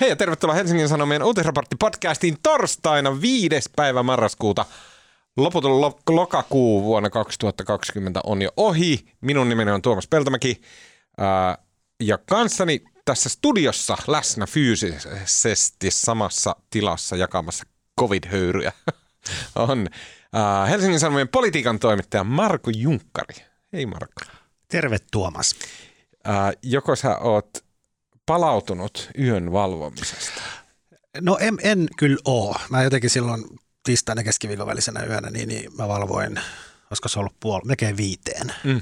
Hei ja tervetuloa Helsingin Sanomien uutisraportti-podcastiin torstaina 5. päivä marraskuuta. Loputon lo- lokakuu vuonna 2020 on jo ohi. Minun nimeni on Tuomas Peltomäki ää, ja kanssani tässä studiossa läsnä fyysisesti samassa tilassa jakamassa covid-höyryjä on ää, Helsingin Sanomien politiikan toimittaja Marko Junkkari. Hei Marko. Terve Tuomas. Ää, joko sä oot palautunut yön valvomisesta? No en, en kyllä oo. Mä jotenkin silloin tiistaina keskiviikon välisenä yönä, niin, niin mä valvoin, olisiko se ollut puoli, melkein viiteen. Mm.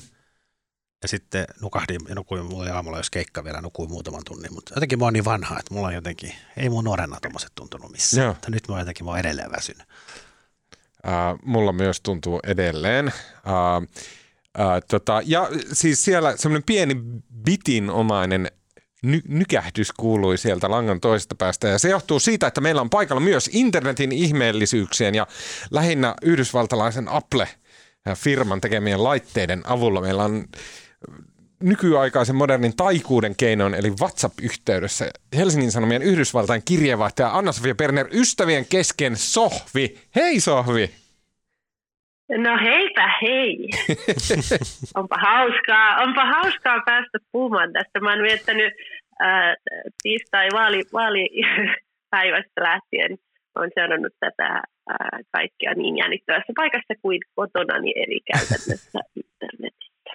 Ja sitten nukahdin ja nukuin, mulla aamulla jos keikka vielä, nukuin muutaman tunnin, mutta jotenkin mä oon niin vanha, että mulla on jotenkin, ei mun nuorena tommoset tuntunut missään. Joo. Mutta nyt mä oon jotenkin, mä oon edelleen väsynyt. Ää, mulla myös tuntuu edelleen. Ää, ää, tota, ja siis siellä semmoinen pieni bitinomainen ny- nykähdys kuului sieltä langan toisesta päästä. Ja se johtuu siitä, että meillä on paikalla myös internetin ihmeellisyyksien ja lähinnä yhdysvaltalaisen Apple-firman tekemien laitteiden avulla. Meillä on nykyaikaisen modernin taikuuden keinoin, eli WhatsApp-yhteydessä Helsingin Sanomien Yhdysvaltain kirjeenvaihtaja Anna-Sofia Perner ystävien kesken Sohvi. Hei Sohvi! No heipä hei. onpa hauskaa, onpa hauskaa päästä puhumaan tästä. Mä oon viettänyt äh, tiistai vaali, vaalipäivästä lähtien. Olen seurannut tätä äh, kaikkea niin jännittävässä paikassa kuin kotona, niin eli käytännössä internetistä.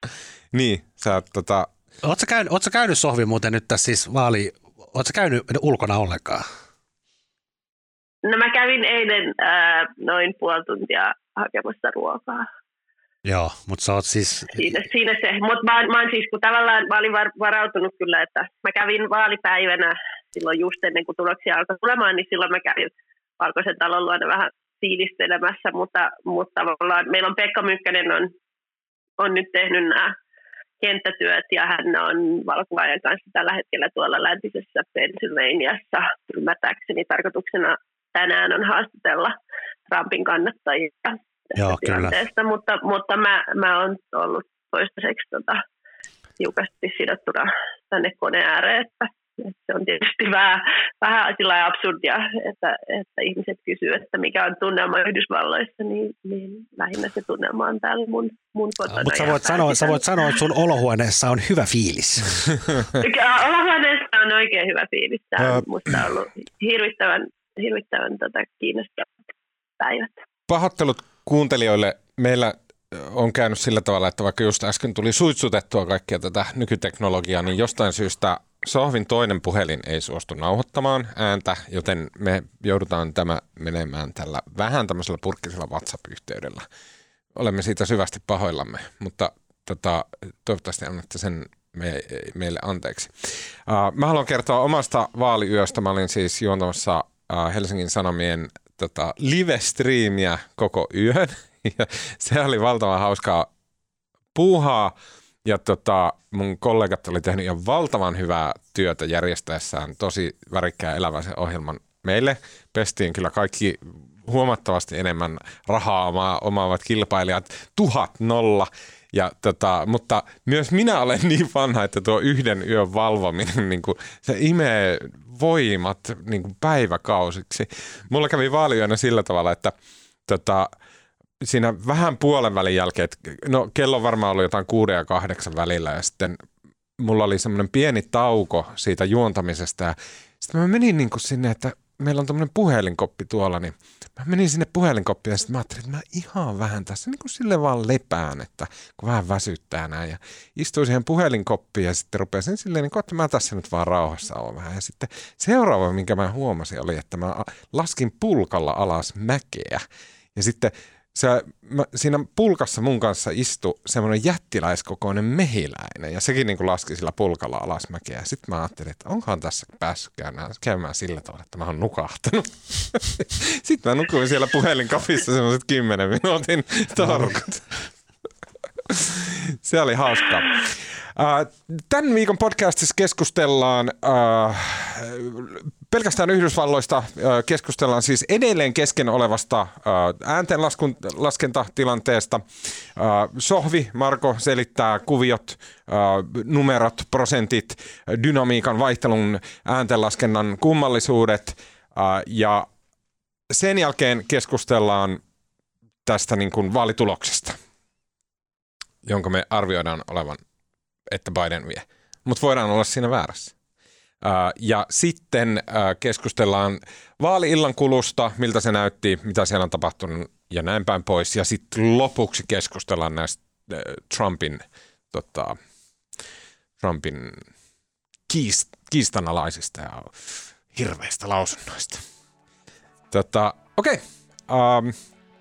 Niin, sä oot tota, Oletko käynyt, ootko käynyt sohvi muuten nyt tässä siis vaali, ootko käynyt ulkona ollenkaan? No mä kävin eilen äh, noin puoli tuntia hakemassa ruokaa. Joo, mutta sä oot siis, Siinä, siinä se. Mutta mä, mä, siis, kun tavallaan mä olin var, varautunut kyllä, että mä kävin vaalipäivänä silloin just ennen kuin tuloksia alkoi tulemaan, niin silloin mä kävin Valkoisen talon luona vähän fiilistelemässä, mutta, mutta tavallaan meillä on Pekka Mykkänen on, on nyt tehnyt nämä kenttätyöt ja hän on valokuvaajan kanssa tällä hetkellä tuolla läntisessä Pennsylvaniassa ymmärtääkseni tarkoituksena tänään on haastatella Trumpin kannattajia tästä Joo, kyllä. tilanteesta, mutta, mutta mä, mä oon ollut toistaiseksi tota, tiukasti sidottuna tänne koneen ääreen, että, että se on tietysti vähän, vähän sillä absurdia, että, että ihmiset kysyy, että mikä on tunnelma Yhdysvalloissa, niin, niin lähinnä se tunnelma on täällä mun, mun kotona. mutta sä voit, sanoa, sä voit sanoa, että sun olohuoneessa on hyvä fiilis. Kyllä, Olohuoneessa on oikein hyvä fiilis. Tämä on musta ollut hirvittävän, hirvittävän tota, kiinnostavat päivät. pahoittelut kuuntelijoille. Meillä on käynyt sillä tavalla, että vaikka just äsken tuli suitsutettua kaikkea tätä nykyteknologiaa, niin jostain syystä Sohvin toinen puhelin ei suostu nauhoittamaan ääntä, joten me joudutaan tämä menemään tällä vähän tämmöisellä purkkisella WhatsApp-yhteydellä. Olemme siitä syvästi pahoillamme, mutta tota, toivottavasti annatte sen me, meille anteeksi. Uh, mä haluan kertoa omasta vaaliyöstä. Mä olin siis juontamassa uh, Helsingin Sanomien tota, live-striimiä koko yön. Ja se oli valtavan hauskaa puuhaa. Ja tota, mun kollegat oli tehnyt ihan valtavan hyvää työtä järjestäessään tosi värikkään eläväisen ohjelman meille. Pestiin kyllä kaikki huomattavasti enemmän rahaa oma- omaavat kilpailijat, tuhat nolla. Ja tota, mutta myös minä olen niin vanha, että tuo yhden yön valvominen, niin kuin, se imee voimat niin kuin päiväkausiksi. Mulla kävi vaaliyönä sillä tavalla, että tota, siinä vähän puolen välin jälkeen, että no kello on varmaan ollut jotain kuuden ja kahdeksan välillä ja sitten mulla oli semmoinen pieni tauko siitä juontamisesta ja sitten mä menin niin kuin sinne, että meillä on tämmöinen puhelinkoppi tuolla, niin mä menin sinne puhelinkoppiin ja sitten mä ajattelin, että mä ihan vähän tässä niin kuin sille vaan lepään, että kun vähän väsyttää näin ja istuin siihen puhelinkoppiin ja sitten rupesin silleen, niin kuin, että mä tässä nyt vaan rauhassa olen vähän. Ja sitten seuraava, minkä mä huomasin, oli, että mä laskin pulkalla alas mäkeä ja sitten se, mä, siinä pulkassa mun kanssa istui semmoinen jättiläiskokoinen mehiläinen ja sekin niin kuin laski sillä pulkalla alasmäkeä. Sitten mä ajattelin, että onkohan tässä päässyt käymään, sillä tavalla, että mä oon nukahtanut. sitten mä nukuin siellä puhelinkopissa semmoiset kymmenen minuutin torkut. Se oli hauskaa. Äh, Tämän viikon podcastissa keskustellaan äh, pelkästään Yhdysvalloista keskustellaan siis edelleen kesken olevasta ääntenlaskentatilanteesta. Sohvi, Marko, selittää kuviot, numerot, prosentit, dynamiikan vaihtelun, ääntenlaskennan kummallisuudet ja sen jälkeen keskustellaan tästä niin kuin vaalituloksesta, jonka me arvioidaan olevan, että Biden vie. Mutta voidaan olla siinä väärässä. Ja sitten keskustellaan vaali-illan kulusta, miltä se näytti, mitä siellä on tapahtunut ja näin päin pois. Ja sitten lopuksi keskustellaan näistä Trumpin, tota, Trumpin kiist, kiistanalaisista ja hirveistä lausunnoista. Tota, Okei. Okay. Um,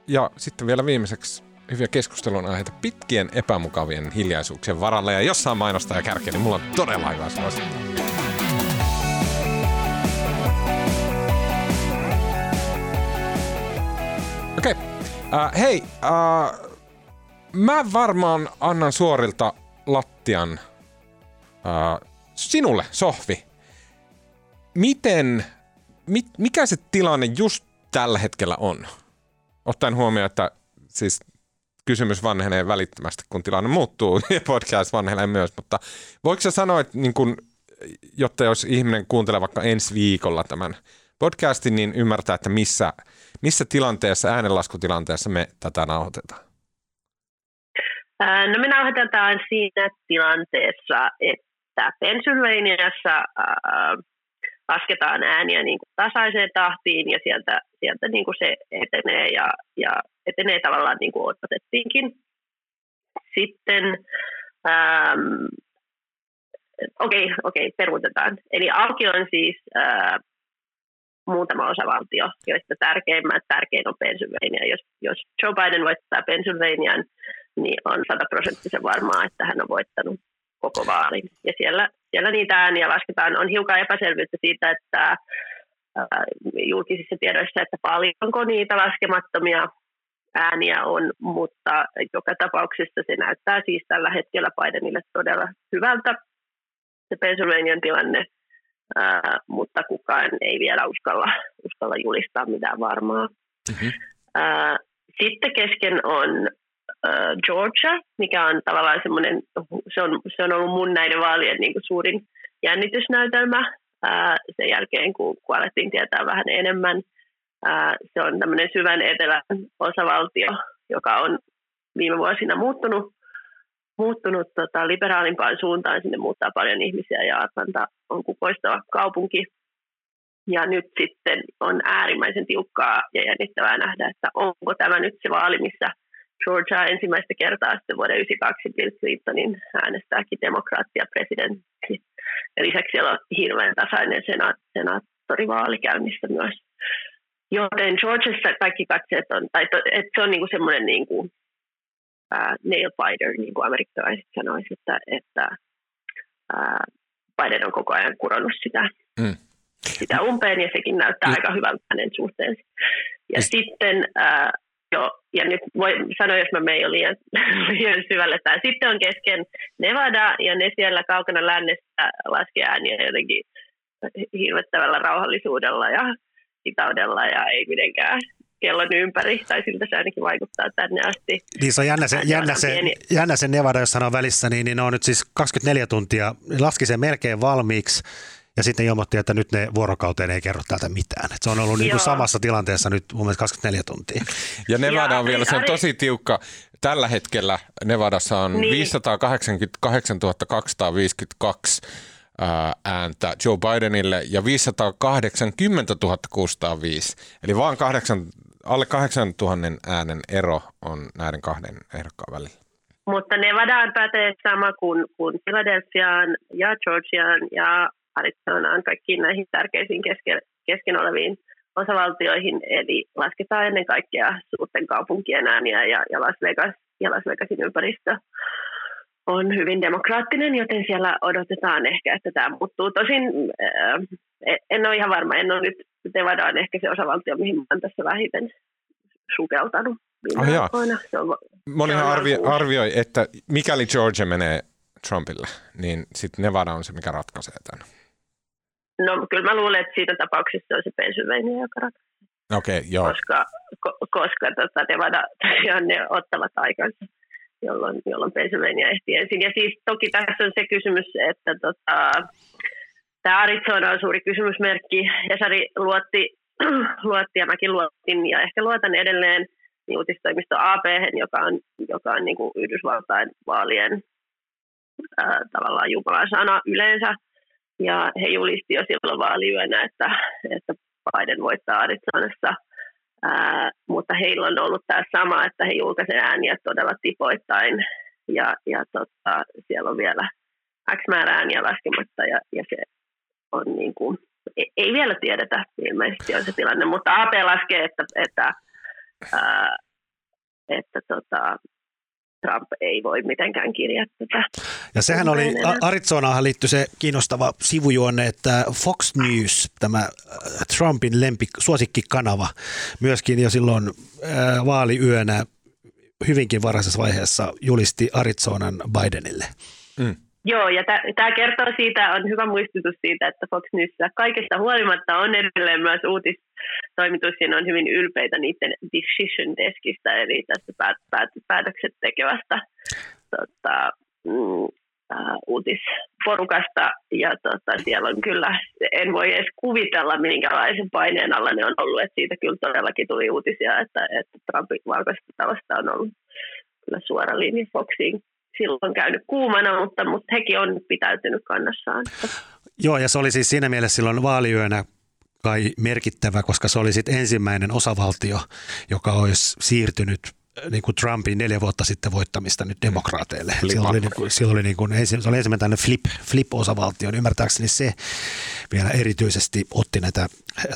ja sitten vielä viimeiseksi hyviä keskustelun aiheita pitkien epämukavien hiljaisuuksien varalle. Ja jossain mainostaa ja kärkeä, niin mulla on todella hyvä suosittaa. Okei. Okay. Uh, hei, uh, mä varmaan annan suorilta lattian uh, sinulle, Sohvi. Miten, mit, mikä se tilanne just tällä hetkellä on? Ottaen huomioon, että siis kysymys vanhenee välittömästi, kun tilanne muuttuu ja podcast vanhenee myös, mutta voiko sä sanoa, että niin kun, jotta jos ihminen kuuntelee vaikka ensi viikolla tämän podcastin, niin ymmärtää, että missä – missä tilanteessa, äänenlaskutilanteessa me tätä nauhoitetaan? No me nauhoitetaan siinä tilanteessa, että Pennsylvaniassa äh, lasketaan ääniä niin kuin tasaiseen tahtiin ja sieltä, sieltä niin kuin se etenee ja, ja etenee tavallaan niin kuin odotettiinkin. Sitten, ähm, okei, okay, okay, peruutetaan. Eli auki on siis äh, muutama osavaltio, joista tärkeimmät, tärkein on Pennsylvania. Jos, jos Joe Biden voittaa Pennsylvanian, niin on sataprosenttisen varmaa, että hän on voittanut koko vaalin. Ja siellä, siellä niitä ääniä lasketaan. On hiukan epäselvyyttä siitä, että äh, julkisissa tiedoissa, että paljonko niitä laskemattomia ääniä on, mutta joka tapauksessa se näyttää siis tällä hetkellä Bidenille todella hyvältä. Se Pennsylvanian tilanne ää, mutta kukaan ei vielä uskalla, uskalla julistaa mitään varmaa. Mm-hmm. Ää, sitten kesken on ää, Georgia, mikä on tavallaan semmoinen, se on, se on ollut mun näiden vaalien niin kuin suurin jännitysnäytelmä ää, sen jälkeen, kun, kun alettiin tietää vähän enemmän. Ää, se on tämmöinen syvän etelän osavaltio, joka on viime vuosina muuttunut muuttunut tota, liberaalimpaan suuntaan. Sinne muuttaa paljon ihmisiä ja Atlanta on kukoistava kaupunki. Ja nyt sitten on äärimmäisen tiukkaa ja jännittävää nähdä, että onko tämä nyt se vaali, missä Georgia ensimmäistä kertaa sitten vuoden 1992 Bill Clintonin äänestääkin demokraattia presidentti. Ja lisäksi siellä on hirveän tasainen senaat- senaattorivaali käynnissä myös. Joten Georgiassa kaikki katseet on, tai to, että se on niinku semmoinen niinku uh, nail biter, niin kuin amerikkalaiset sanoisivat, että, että uh, Biden on koko ajan kuronnut sitä, mm. sitä umpeen ja sekin näyttää mm. aika hyvältä hänen suhteensa. Ja mm. sitten, uh, jo, ja nyt voi sanoa, jos mä menen jo liian, liian syvälle, että sitten on kesken Nevada ja ne siellä kaukana lännessä laskee ääniä jotenkin hirvettävällä rauhallisuudella ja hitaudella ja ei mitenkään kellon ympäri, tai siltä se ainakin vaikuttaa tänne asti. Niin se on jännä se, jännä se, jännä se Nevada, jos sanoo välissä, niin, niin ne on nyt siis 24 tuntia, laski sen melkein valmiiksi, ja sitten ilmoitti, että nyt ne vuorokauteen ei kerro täältä mitään. Et se on ollut niin kuin samassa tilanteessa nyt mun mielestä 24 tuntia. Ja Nevada on vielä, se on tosi tiukka. Tällä hetkellä Nevadassa on niin. 588 252 ääntä Joe Bidenille ja 580 605. Eli vaan 8 alle 8000 äänen ero on näiden kahden ehdokkaan välillä. Mutta Nevadaan pätee sama kuin, kuin Philadelphiaan ja Georgiaan ja Arizonaan, kaikkiin näihin tärkeisiin kesken, kesken oleviin osavaltioihin. Eli lasketaan ennen kaikkea suurten kaupunkien ääniä ja, ja Las Vegas ja Las Vegasin ympäristö on hyvin demokraattinen, joten siellä odotetaan ehkä, että tämä muuttuu. Tosin en ole ihan varma, en ole nyt, Nevada on ehkä se osavaltio, mihin olen tässä vähiten sukeltanut viime oh, Se on, Monihan arvi, arvioi, että mikäli Georgia menee Trumpille, niin sitten Nevada on se, mikä ratkaisee tämän. No kyllä mä luulen, että siinä tapauksessa on se Pennsylvania, joka ratkaisee. Okei, okay, joo. Koska, ko, koska tota, Nevada tosiaan ne ottavat aikansa, jolloin, jolloin Pennsylvania ehtii ensin. Ja siis toki tässä on se kysymys, että tota, tämä Arizona on suuri kysymysmerkki. Sari luotti, luotti ja mäkin luotin ja ehkä luotan edelleen niin uutistoimisto AP, joka on, joka on niin kuin Yhdysvaltain vaalien ää, tavallaan Jumalan sana yleensä. Ja he julisti jo silloin vaaliyönä, että, että Biden voittaa Arizonassa. Ää, mutta heillä on ollut tämä sama, että he julkaisivat ääniä todella tipoittain. Ja, ja tota, siellä on vielä X määrä ääniä laskematta ja, ja se on niin kuin, ei, vielä tiedetä ilmeisesti on se tilanne, mutta AP laskee, että, että, ää, että tota, Trump ei voi mitenkään kirjaa tätä. Ja sehän oli, Arizonaahan liittyi se kiinnostava sivujuonne, että Fox News, tämä Trumpin lempi, suosikkikanava, myöskin jo silloin vaaliyönä hyvinkin varhaisessa vaiheessa julisti Arizonan Bidenille. Mm. Joo, ja tämä kertoo siitä, on hyvä muistutus siitä, että Fox News kaikesta huolimatta on edelleen myös uutistoimitus, ja on hyvin ylpeitä niiden decision deskistä, eli tästä päät, päät, päätökset tekevästä tota, mm, uh, uutisporukasta, ja tota, siellä on kyllä, en voi edes kuvitella, minkälaisen paineen alla ne on ollut, että siitä kyllä todellakin tuli uutisia, että, että Trumpin valkoista talosta on ollut kyllä suora linja Foxiin silloin käynyt kuumana, mutta, mutta hekin on pitäytynyt kannassaan. Joo, ja se oli siis siinä mielessä silloin vaaliyönä kai merkittävä, koska se oli sitten ensimmäinen osavaltio, joka olisi siirtynyt niin kuin Trumpin neljä vuotta sitten voittamista nyt demokraateille. Silloin oli, niin kuin, silloin oli, niin kuin, se oli ensimmäinen flip, flip-osavaltio. Niin ymmärtääkseni se vielä erityisesti otti näitä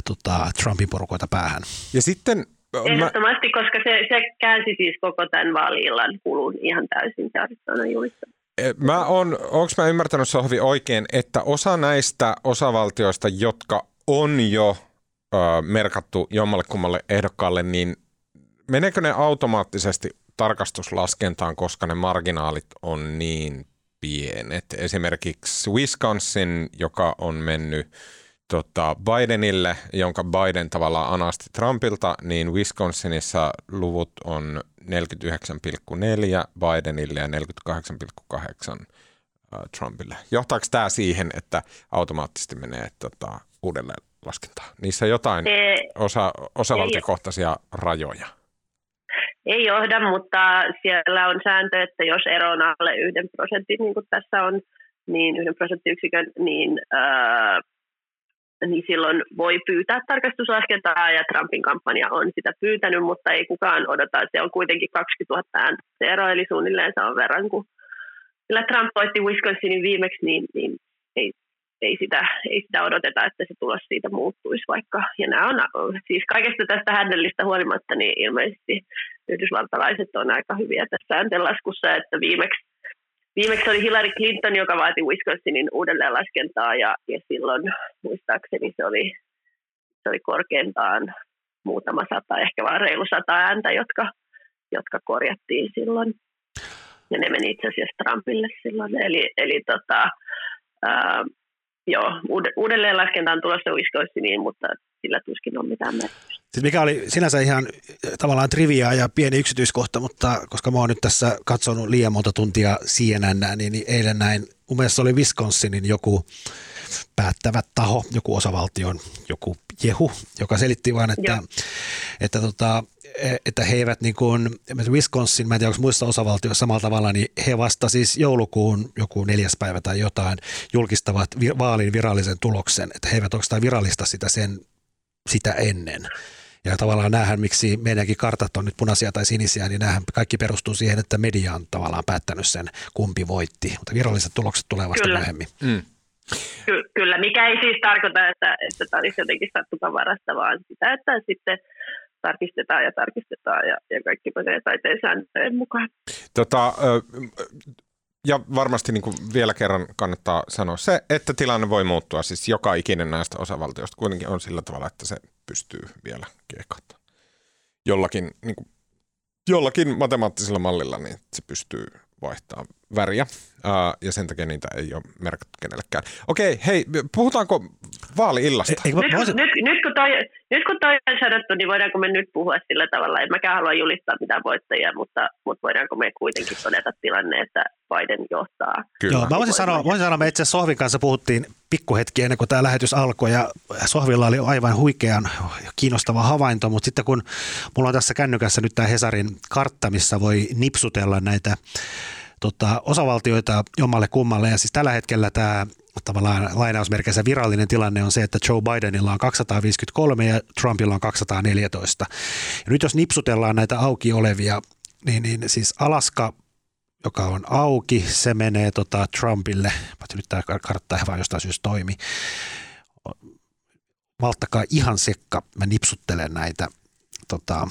tota, Trumpin porukoita päähän. Ja sitten Ehdottomasti, koska se, se käänsi siis koko tämän vaaliillan kulun ihan täysin se julissa. Eh, mä on, onko mä ymmärtänyt Sohvi oikein, että osa näistä osavaltioista, jotka on jo ö, merkattu jommalle kummalle ehdokkaalle, niin meneekö ne automaattisesti tarkastuslaskentaan, koska ne marginaalit on niin pienet? Esimerkiksi Wisconsin, joka on mennyt tota Bidenille, jonka Biden tavallaan anasti Trumpilta, niin Wisconsinissa luvut on 49,4 Bidenille ja 48,8 Trumpille. Johtaako tämä siihen, että automaattisesti menee tota, uudelleen laskentaan? Niissä jotain osa, osavaltiokohtaisia rajoja. Ei johda, mutta siellä on sääntö, että jos ero on alle yhden prosentin, niin kuin tässä on, niin yhden prosenttiyksikön, niin äh, niin silloin voi pyytää tarkastuslaskentaa ja Trumpin kampanja on sitä pyytänyt, mutta ei kukaan odota. Se on kuitenkin 20 000 ääntä ero, eli suunnilleen saman verran, kun sillä Trump voitti Wisconsinin viimeksi, niin, niin ei, ei, sitä, ei sitä odoteta, että se tulos siitä muuttuisi vaikka. Ja nämä on, siis kaikesta tästä händellistä huolimatta, niin ilmeisesti yhdysvaltalaiset on aika hyviä tässä sääntelaskussa, että viimeksi Viimeksi oli Hillary Clinton, joka vaati Wisconsinin uudelleenlaskentaa ja, ja silloin muistaakseni se oli, se oli korkeintaan muutama sata, ehkä vaan reilu sata ääntä, jotka, jotka korjattiin silloin. Ja ne meni itse asiassa Trumpille silloin. Eli, eli tota, ää, joo, uudelleenlaskenta on tulossa Wisconsiniin, mutta sillä tuskin on mitään merkitystä. Siis mikä oli sinänsä ihan tavallaan triviaa ja pieni yksityiskohta, mutta koska mä oon nyt tässä katsonut liian monta tuntia CNN, niin, niin eilen näin, mun mielestä oli Wisconsinin joku päättävä taho, joku osavaltion, joku jehu, joka selitti vain, että, että, tota, että he eivät niin kuin, Wisconsin, mä en tiedä onko muissa osavaltioissa samalla tavalla, niin he vasta siis joulukuun joku neljäs päivä tai jotain julkistavat vaalin virallisen tuloksen, että he eivät oikeastaan virallista sitä sen sitä ennen. Ja tavallaan näähän, miksi meidänkin kartat on nyt punaisia tai sinisiä, niin näähän kaikki perustuu siihen, että media on tavallaan päättänyt sen, kumpi voitti. Mutta viralliset tulokset tulee vasta Kyllä. myöhemmin. Mm. Ky- kyllä, mikä ei siis tarkoita, että, että tämä olisi jotenkin sattumavarasta, vaan sitä, että sitten tarkistetaan ja tarkistetaan ja, ja kaikki menee taiteen sääntöjen mukaan. Tota, ja varmasti niin kuin vielä kerran kannattaa sanoa se, että tilanne voi muuttua. Siis joka ikinen näistä osavaltioista kuitenkin on sillä tavalla, että se pystyy vielä keikata. Jollakin, niin jollakin matemaattisella mallilla niin se pystyy vaihtamaan väriä ja sen takia niitä ei ole merkattu kenellekään. Okei, hei, puhutaanko vaali-illasta? Nyt, voisin... nyt, nyt, kun toi, nyt kun toi on sanottu, niin voidaanko me nyt puhua sillä tavalla, en mäkään halua julistaa mitään voittajia, mutta, mutta voidaanko me kuitenkin todeta tilanne, että Biden johtaa. Kyllä. Joo, mä voisin sanoa, voisin sanoa, me itse asiassa Sohvin kanssa puhuttiin pikkuhetki ennen kuin tämä lähetys alkoi ja Sohvilla oli aivan huikean kiinnostava havainto, mutta sitten kun mulla on tässä kännykässä nyt tämä Hesarin kartta, missä voi nipsutella näitä tota, osavaltioita jommalle kummalle. Ja siis tällä hetkellä tämä tavallaan lainausmerkeissä virallinen tilanne on se, että Joe Bidenilla on 253 ja Trumpilla on 214. Ja nyt jos nipsutellaan näitä auki olevia, niin, niin siis Alaska joka on auki, se menee tota Trumpille, paitsi nyt tämä kartta vaan jostain syystä toimi. Malttakaa ihan sekka, mä nipsuttelen näitä tota,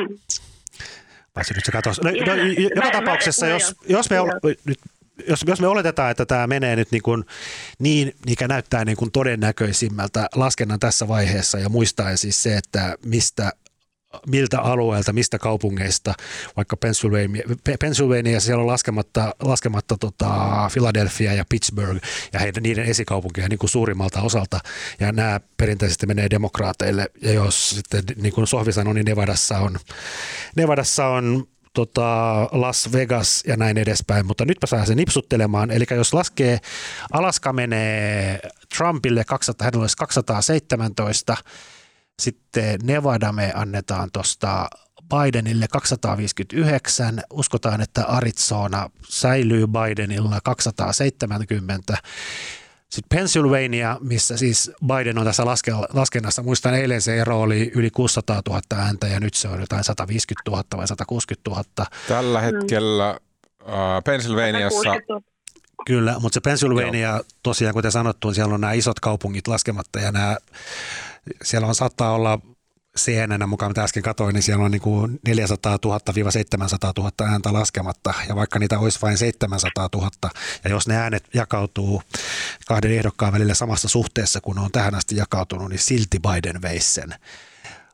Paitsi nyt se katosi. No, no, joka tapauksessa, jos, jos, me, nyt, jos, jos me oletetaan, että tämä menee nyt niin, kuin niin mikä näyttää niin kuin todennäköisimmältä laskennan tässä vaiheessa ja muistaen siis se, että mistä miltä alueelta, mistä kaupungeista, vaikka Pennsylvania, Pennsylvania siellä on laskematta, laskematta tota Philadelphia ja Pittsburgh ja heidän, niiden esikaupunkeja niin kuin suurimmalta osalta. Ja nämä perinteisesti menee demokraateille. Ja jos sitten, niin kuin Sohvi sanoi, niin Nevadassa on, Nevadassa on tota Las Vegas ja näin edespäin, mutta nyt saa sen nipsuttelemaan. Eli jos laskee, Alaska menee Trumpille 200, hänellä olisi 217, sitten Nevada me annetaan tuosta Bidenille 259. Uskotaan, että Arizona säilyy Bidenilla 270. Sitten Pennsylvania, missä siis Biden on tässä laskennassa. Muistan eilen se ero oli yli 600 000 ääntä ja nyt se on jotain 150 000 vai 160 000. Tällä hetkellä uh, Pennsylvaniassa Kyllä, mutta se Pennsylvania Joo. tosiaan, kuten sanottu, siellä on nämä isot kaupungit laskematta ja nämä siellä on saattaa olla CNN mukaan, mitä äsken katsoin, niin siellä on niin kuin 400 000-700 000 ääntä laskematta, ja vaikka niitä olisi vain 700 000, ja jos ne äänet jakautuu kahden ehdokkaan välillä samassa suhteessa, kun on tähän asti jakautunut, niin silti Biden veisi sen.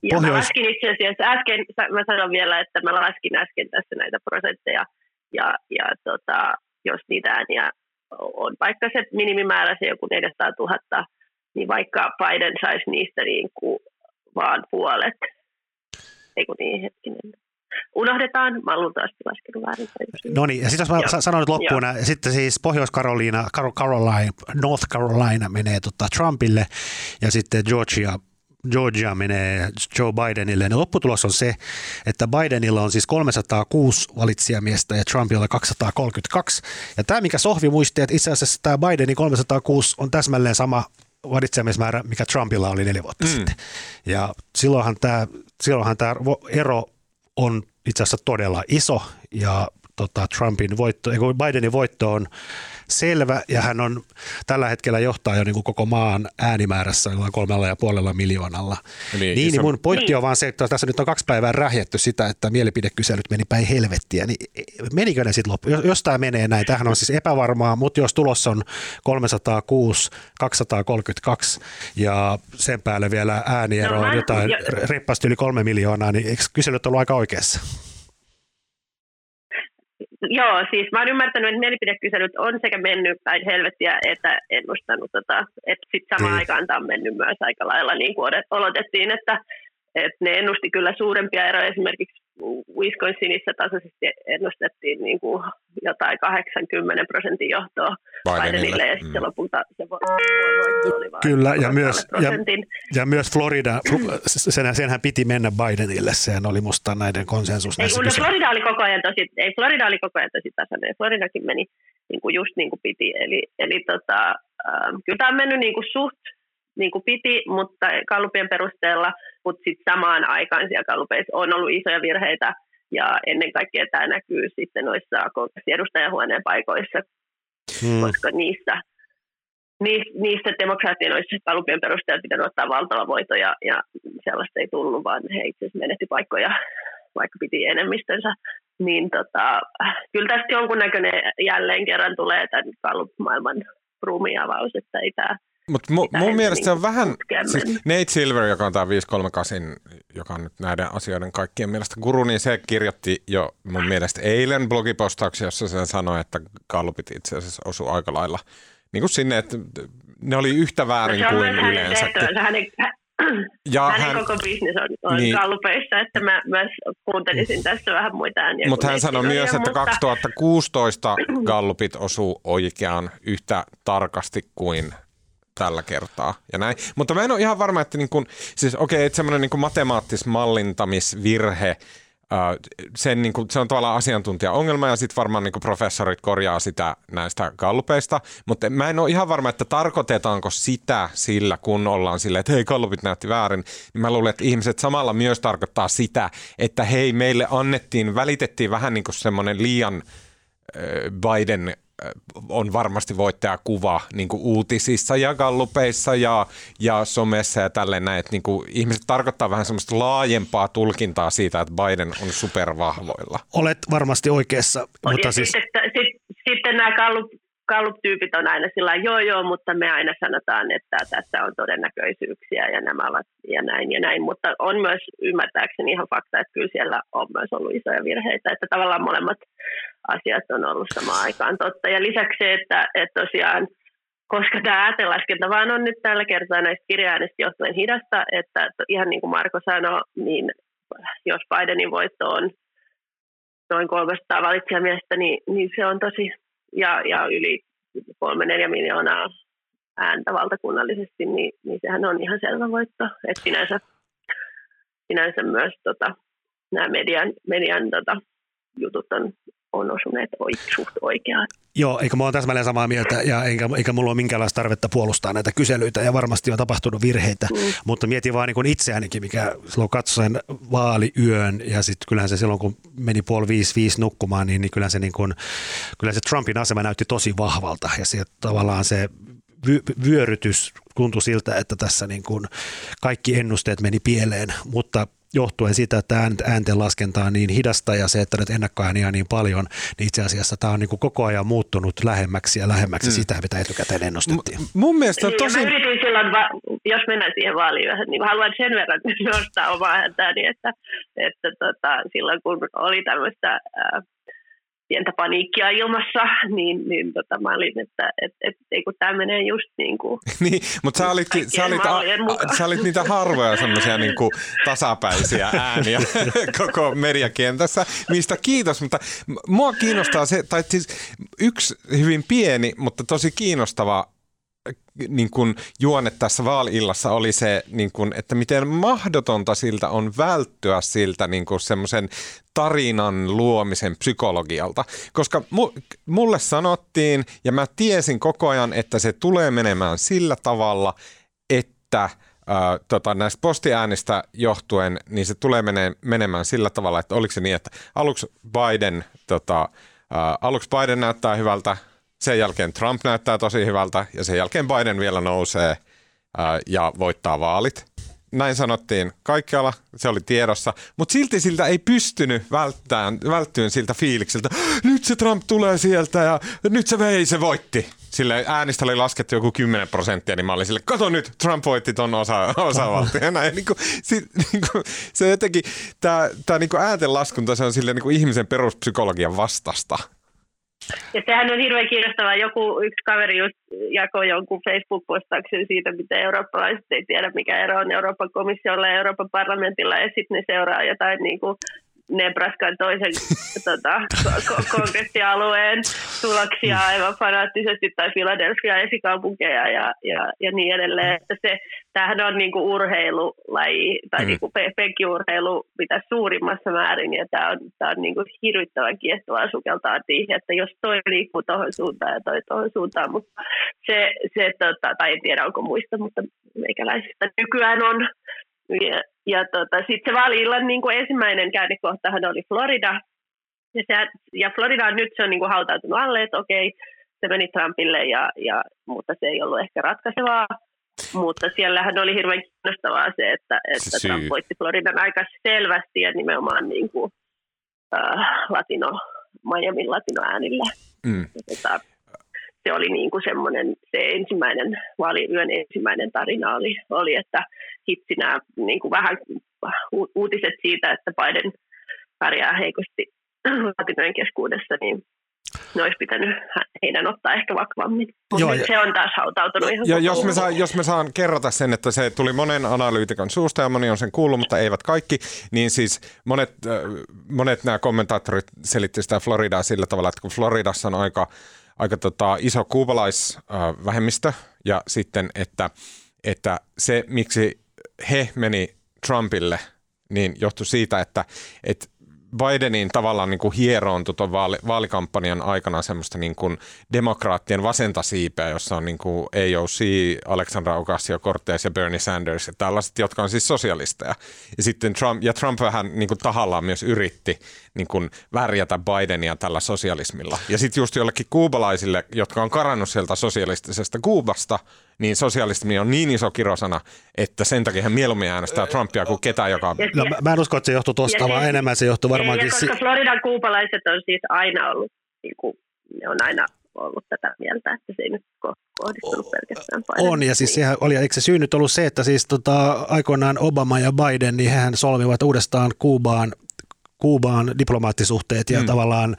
Ja Pohjois... mä laskin itse asiassa äsken, mä sanon vielä, että mä laskin äsken tässä näitä prosentteja, ja, ja tota, jos niitä ääniä on vaikka se minimimäärä, se joku 400 000, niin vaikka Biden saisi niistä niin kuin vaan puolet. Eikö niin, hetkinen. Unohdetaan, mä olen luultavasti laskenut väärin. No niin, ja sitten jos mä Joo. sanon nyt loppuun, ja sitten siis Pohjois-Carolina, Caroline, North Carolina menee tota Trumpille, ja sitten Georgia Georgia menee Joe Bidenille, niin lopputulos on se, että Bidenilla on siis 306 valitsijamiestä ja Trumpilla 232. Ja tämä, mikä Sohvi muisti, että itse asiassa tämä Bidenin 306 on täsmälleen sama valitsijamiesmäärä, mikä Trumpilla oli neljä vuotta mm. sitten. Ja silloinhan tämä, silloinhan tämä ero on itse asiassa todella iso ja tota, Trumpin voitto, Bidenin voitto on selvä ja hän on tällä hetkellä johtaa jo niin kuin koko maan äänimäärässä jollain kolmella ja puolella miljoonalla. Eli niin, niin, mun pointti on vaan se, että tässä nyt on kaksi päivää rähjetty sitä, että mielipidekyselyt meni päin helvettiä, niin menikö ne sitten loppu? Jos tämä menee näin, tähän on siis epävarmaa, mutta jos tulos on 306, 232 ja sen päälle vielä ääniero on no, jotain reippaasti yli kolme miljoonaa, niin eikö kyselyt ollut aika oikeassa? Joo, siis mä oon ymmärtänyt, että mielipidekyselyt on sekä mennyt päin helvettiä että ennustanut, tota, että sitten samaan mm. aikaan tämä on mennyt myös aika lailla niin kuin odotettiin, että että ne ennusti kyllä suurempia eroja. Esimerkiksi Wisconsinissa tasaisesti ennustettiin niin kuin jotain 80 prosentin johtoa Bidenille, ja sitten mm. lopulta se voitto oli vain Kyllä, ja myös, ja, ja, myös Florida, sen, senhän piti mennä Bidenille, sehän oli musta näiden konsensus. Ei, no Florida oli koko ajan tosi, ei, Florida oli koko ajan tosi tasainen, Floridakin meni niin kuin just niin kuin piti, eli, eli tota, äh, kyllä tämä on mennyt niin kuin suht niin kuin piti, mutta kallupien perusteella, mutta sitten samaan aikaan siellä kallupeissa on ollut isoja virheitä, ja ennen kaikkea tämä näkyy sitten noissa edustajahuoneen paikoissa, hmm. koska niissä, niistä demokraattien olisi kallupien perusteella pitänyt ottaa valtava voito, ja, ja sellaista ei tullut, vaan he itse asiassa menetti paikkoja, vaikka piti enemmistönsä. Niin tota, kyllä tästä jonkunnäköinen jälleen kerran tulee tämän Gallup-maailman ruumiavaus, että ei tämä mutta mu, mun mielestä se on vähän, siis Nate Silver, joka on tämä 538 joka on nyt näiden asioiden kaikkien mielestä guru, niin se kirjoitti jo mun mielestä eilen blogipostauksia, jossa se sanoi, että Gallupit itse asiassa osui aika lailla niin kuin sinne, että ne oli yhtä väärin no, kuin yleensä. Hänen, ja hänen hän, koko bisnes on, on niin, kallupeissa, että mä myös kuuntelisin tässä vähän muita ääniä. Mutta hän sanoi myös, että mutta... 2016 gallupit osuu oikeaan yhtä tarkasti kuin tällä kertaa ja näin. Mutta mä en ole ihan varma, että niin kun, siis okei, okay, että semmoinen niin matemaattис mallintamisvirhe, sen, niin kuin, se on tavallaan asiantuntija-ongelma ja sitten varmaan niin kuin professorit korjaa sitä näistä kallupeista, mutta mä en ole ihan varma, että tarkoitetaanko sitä sillä, kun ollaan silleen, että hei kallupit näytti väärin, niin mä luulen, että ihmiset samalla myös tarkoittaa sitä, että hei meille annettiin, välitettiin vähän niin kuin semmoinen liian Biden on varmasti voittajakuva niin kuin uutisissa ja gallupeissa ja, ja somessa ja tälleen näin, että niin kuin ihmiset tarkoittaa vähän semmoista laajempaa tulkintaa siitä, että Biden on supervahvoilla. Olet varmasti oikeassa. Mutta siis... sitten, sitten, sitten nämä gallup, gallup-tyypit on aina sillä joo joo, mutta me aina sanotaan, että tässä on todennäköisyyksiä ja nämä ovat ja näin ja näin, mutta on myös ymmärtääkseni ihan fakta, että kyllä siellä on myös ollut isoja virheitä, että tavallaan molemmat asiat on ollut samaan aikaan totta. Ja lisäksi se, että, että tosiaan koska tämä äätelaskenta vaan on nyt tällä kertaa näistä kirjaäänistä johtuen hidasta, että ihan niin kuin Marko sanoi, niin jos Bidenin voitto on noin 300 valitsijamiestä, niin, niin se on tosi, ja, ja yli 3-4 miljoonaa ääntä valtakunnallisesti, niin, niin sehän on ihan selvä voitto. Että sinänsä, sinänsä myös tota, nämä median, median tota, jutut on on osuneet suht oikeaan. Joo, eikä mä ole täsmälleen samaa mieltä ja eikä, eikä mulla ole minkäänlaista tarvetta puolustaa näitä kyselyitä ja varmasti on tapahtunut virheitä, mm. mutta mietin vaan niin itseäänikin, mikä silloin katsoin vaaliyön ja sitten kyllähän se silloin kun meni puoli viisi, viisi nukkumaan, niin, niin kyllähän se, niin kuin, kyllä se Trumpin asema näytti tosi vahvalta ja se, tavallaan se vyörytys tuntui siltä, että tässä niin kuin kaikki ennusteet meni pieleen, mutta johtuen siitä, että äänten laskenta on niin hidasta ja se, että nyt ennakkoääniä on niin paljon, niin itse asiassa tämä on niin kuin koko ajan muuttunut lähemmäksi ja lähemmäksi mm. sitä, mitä etukäteen ennustettiin. M- mun mielestä on niin, tosi... Niin, mä yritin silloin, va- jos mennään siihen vaaliin niin haluan sen verran nostaa omaa ääntäni, että, että tota, silloin kun oli tämmöistä äh, pientä paniikkia ilmassa, niin, niin tota, mä olin, että et, et, et, kun tämä menee just niin kuin Niin, mutta sä olit, sä olit, a, a, sä olit niitä harvoja semmoisia niin kuin tasapäisiä ääniä koko mediakentässä, mistä kiitos, mutta mua kiinnostaa se, tai siis yksi hyvin pieni, mutta tosi kiinnostava niin kuin juone tässä vaaliillassa oli se, niin kuin, että miten mahdotonta siltä on välttyä siltä niin kuin semmoisen tarinan luomisen psykologialta. Koska mulle sanottiin, ja mä tiesin koko ajan, että se tulee menemään sillä tavalla, että äh, tota, näistä postiäänistä johtuen, niin se tulee mene, menemään sillä tavalla, että oliko se niin, että aluksi Biden, tota, äh, aluksi Biden näyttää hyvältä, sen jälkeen Trump näyttää tosi hyvältä ja sen jälkeen Biden vielä nousee ää, ja voittaa vaalit. Näin sanottiin kaikkialla, se oli tiedossa, mutta silti siltä ei pystynyt välttämään, välttyyn siltä fiilikseltä, nyt se Trump tulee sieltä ja nyt se vei, se voitti. Sille äänistä oli laskettu joku 10 prosenttia, niin mä olin sille, kato nyt, Trump voitti ton osa, osavaltion. Ja näin, niin kuin, si, niin kuin, se jotenkin, tämä niin ääntenlaskunta, se on sille niin kuin ihmisen peruspsykologian vastasta. Ja sehän on hirveän kiinnostavaa. Joku yksi kaveri just jakoi jonkun Facebook-postauksen siitä, miten eurooppalaiset ei tiedä, mikä ero on Euroopan komissiolla ja Euroopan parlamentilla, ja sitten ne seuraa jotain niin kuin Nebraskan toisen tota, kongressialueen tuloksia aivan fanaattisesti tai Philadelphia esikaupunkeja ja, ja, ja niin edelleen. Että se, tämähän on niinku urheilulaji tai mm. niinku penkiurheilu mitä suurimmassa määrin ja tämä on, tää on niinku hirvittävän kiehtovaa sukeltaa siihen, että jos toi liikkuu tuohon suuntaan ja toi tuohon suuntaan, mutta se, se tota, tai en tiedä onko muista, mutta meikäläisistä nykyään on ja, ja tota, sitten se vaali-illan niin kuin ensimmäinen käännekohtahan oli Florida. Ja, se, ja Florida on nyt se on niin kuin hautautunut alle, että okei, se meni Trumpille, ja, ja, mutta se ei ollut ehkä ratkaisevaa. Mutta siellähän oli hirveän kiinnostavaa se, että, että Trump voitti Floridan aika selvästi ja nimenomaan niin kuin, uh, latino, Miamin latinoäänillä. Mm. tota, se oli niin kuin semmoinen, se ensimmäinen vaaliyön ensimmäinen tarina oli, oli että hitsi nämä niin kuin vähän uutiset siitä, että Biden pärjää heikosti latinojen keskuudessa, niin ne olisi pitänyt heidän ottaa ehkä vakavammin. Joo, se on taas hautautunut ihan ja jos me, saa, jos me saan kerrata sen, että se tuli monen analyytikon suusta ja moni on sen kuullut, mutta eivät kaikki, niin siis monet, monet nämä kommentaattorit selitti sitä Floridaa sillä tavalla, että kun Floridassa on aika, aika tota, iso kuubalaisvähemmistö ja sitten, että, että se miksi he meni Trumpille, niin johtui siitä, että, että Bidenin tavallaan niin kuin hieroontui tuon vaali, vaalikampanjan aikana semmoista niin kuin demokraattien vasenta siipeä, jossa on niin kuin AOC, Alexandra Ocasio-Cortez ja Bernie Sanders ja tällaiset, jotka on siis sosialisteja. Ja sitten Trump, ja Trump vähän niin kuin tahallaan myös yritti niin kuin värjätä Bidenia tällä sosialismilla. Ja sitten just jollekin kuubalaisille, jotka on karannut sieltä sosialistisesta Kuubasta, niin sosialismi on niin iso kirosana, että sen takia hän mieluummin äänestää Trumpia kuin ketään, joka... No, mä en usko, että se johtuu tuosta, vaan enemmän se johtuu varmaankin... Ja, koska Floridan kuupalaiset on siis aina ollut, niin kuin, ne on aina ollut tätä mieltä, että se ei nyt kohdistunut pelkästään Biden. On, ja siis sehän oli, eikö se syy nyt ollut se, että siis tota, aikoinaan Obama ja Biden, niin hän solmivat uudestaan Kuubaan Kuubaan diplomaattisuhteet ja mm. tavallaan,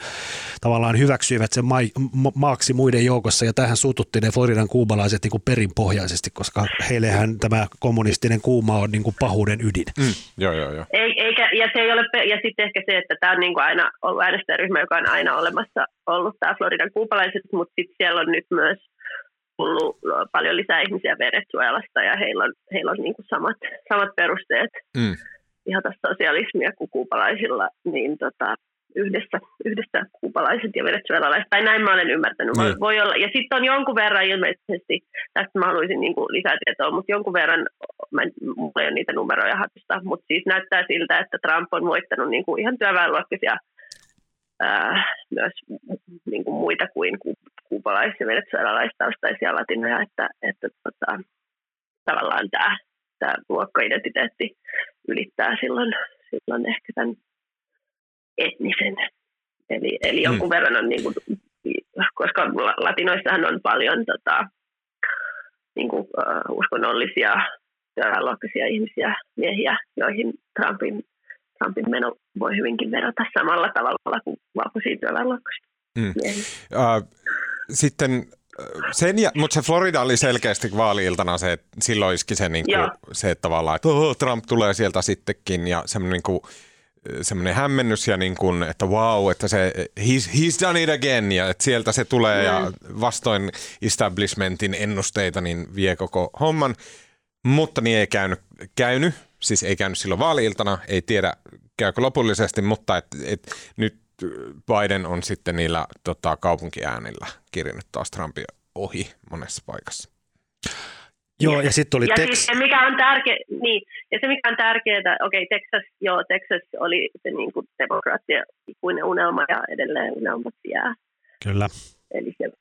tavallaan hyväksyivät sen ma- maaksi muiden joukossa ja tähän suututti ne Floridan kuubalaiset niin kuin perinpohjaisesti, koska heillehän tämä kommunistinen kuuma on niin kuin pahuuden ydin. Mm. Joo, joo, joo. Ei, eikä, ja, se ei ole, ja sitten ehkä se, että tämä on niin kuin aina ollut äänestäjäryhmä, joka on aina olemassa ollut tämä Floridan kuubalaiset, mutta sitten siellä on nyt myös tullut paljon lisää ihmisiä Venezuelasta ja heillä on, heillä on niin kuin samat, samat perusteet. Mm ihata sosialismia kuin kuupalaisilla, niin tota, yhdessä, yhdessä kuupalaiset ja venezuelalaiset, tai näin mä olen ymmärtänyt. Niin. Voi olla. Ja sitten on jonkun verran ilmeisesti, tästä mä haluaisin niin kuin lisää tietoa, mutta jonkun verran, mä en, mulla ei ole niitä numeroja hatusta, mutta siis näyttää siltä, että Trump on voittanut niin kuin ihan työväenluokkaisia ää, myös niin kuin muita kuin kuupalais- ja venezuelalaistaustaisia latinoja, että, että tota, tavallaan tämä tämä luokkaidentiteetti ylittää silloin, silloin ehkä tämän etnisen. Eli, eli jonkun mm. verran on, niin kuin, koska latinoissahan on paljon tota, niin kuin, uh, uskonnollisia työväenluokkaisia ihmisiä, miehiä, joihin Trumpin, Trumpin meno voi hyvinkin verrata samalla tavalla kuin valkoisia työväenluokkaisia mm. Uh, sitten sen ja, mutta se Florida oli selkeästi vaaliiltana se, että silloin iski se, niin kuin, se että tavallaan, että oh, Trump tulee sieltä sittenkin ja semmoinen niin kuin, semmoinen hämmennys ja niin kuin, että wow, että se he's, he's done it again ja että sieltä se tulee mm. ja vastoin establishmentin ennusteita niin vie koko homman. Mutta niin ei käynyt, käynyt siis ei käynyt silloin vaaliiltana, ei tiedä käykö lopullisesti, mutta et, et nyt Biden on sitten niillä tota, kaupunkiäänillä kirjannut taas Trumpin ohi monessa paikassa. Joo, ja sitten tuli ja Tex... Siis, mikä on tärkeä, niin, ja se mikä on tärkeää, okei, okay, Texas, joo, Texas oli se niin kuin demokraattia ikuinen unelma ja edelleen unelmaksi jää. Kyllä. Eli se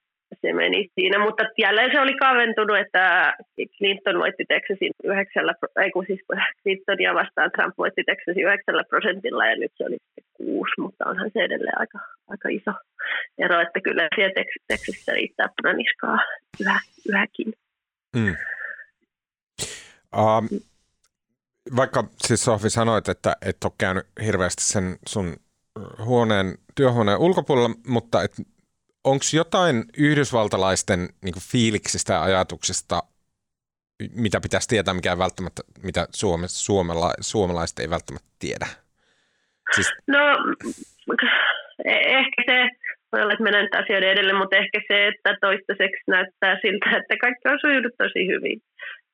se meni siinä, mutta jälleen se oli kaventunut, että Clinton voitti Texasin yhdeksällä, ei kun siis Clintonia vastaan Trump voitti Texasin yhdeksällä prosentilla ja nyt se oli kuusi, mutta onhan se edelleen aika, aika iso ero, että kyllä siellä Texasissa riittää punaniskaa yhä, yhäkin. Mm. Uh, vaikka siis Sofi sanoit, että et ole käynyt hirveästi sen sun huoneen, työhuoneen ulkopuolella, mutta et onko jotain yhdysvaltalaisten niin fiiliksistä ja ajatuksista, mitä pitäisi tietää, mikä ei välttämättä, mitä Suomessa, suomala, suomalaiset ei välttämättä tiedä? Siis... No e- ehkä se, voi olla, että nyt asioiden edelle, mutta ehkä se, että toistaiseksi näyttää siltä, että kaikki on sujunut tosi hyvin.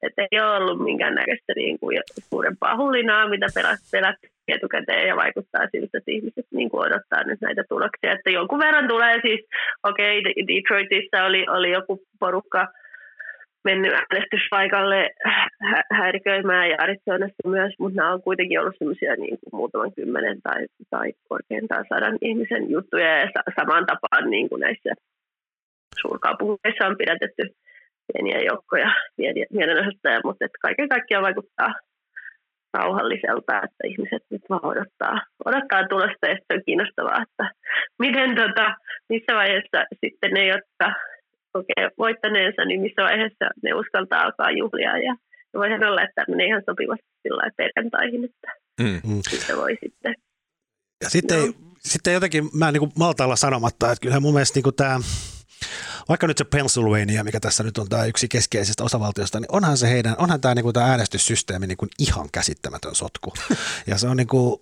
Että ei ole ollut minkäännäköistä niin kuin suurempaa hullinaa, mitä pelättiin etukäteen ja vaikuttaa siltä, että ihmiset niin kuin odottaa nyt näitä tuloksia. Että jonkun verran tulee siis, okei, okay, Detroitissa oli, oli joku porukka mennyt äänestyspaikalle hä- häiriköimään ja Arizonassa myös, mutta nämä on kuitenkin ollut semmoisia niin kuin muutaman kymmenen tai, tai korkeintaan sadan ihmisen juttuja ja sa- samaan tapaan niin kuin näissä suurkaupungeissa on pidätetty pieniä joukkoja mielenosoittajia, mutta että kaiken kaikkiaan vaikuttaa rauhalliselta, että ihmiset nyt vaan odottaa, odottaa tulosta ja on kiinnostavaa, että miten tota, missä vaiheessa sitten ne, jotka kokee voittaneensa, niin missä vaiheessa ne uskaltaa alkaa juhlia. Ja, voihan olla, että menee ihan sopivasti sillä perjantaihin, että mm. mm. voi sitten. Ja sitten, no. sitten jotenkin, mä en niin malta olla sanomatta, että kyllähän mun mielestä niin tämä vaikka nyt se Pennsylvania, mikä tässä nyt on tämä yksi keskeisistä osavaltiosta, niin onhan se heidän, onhan tämä, niin kuin tämä äänestyssysteemi niin kuin ihan käsittämätön sotku. Ja se on niin kuin,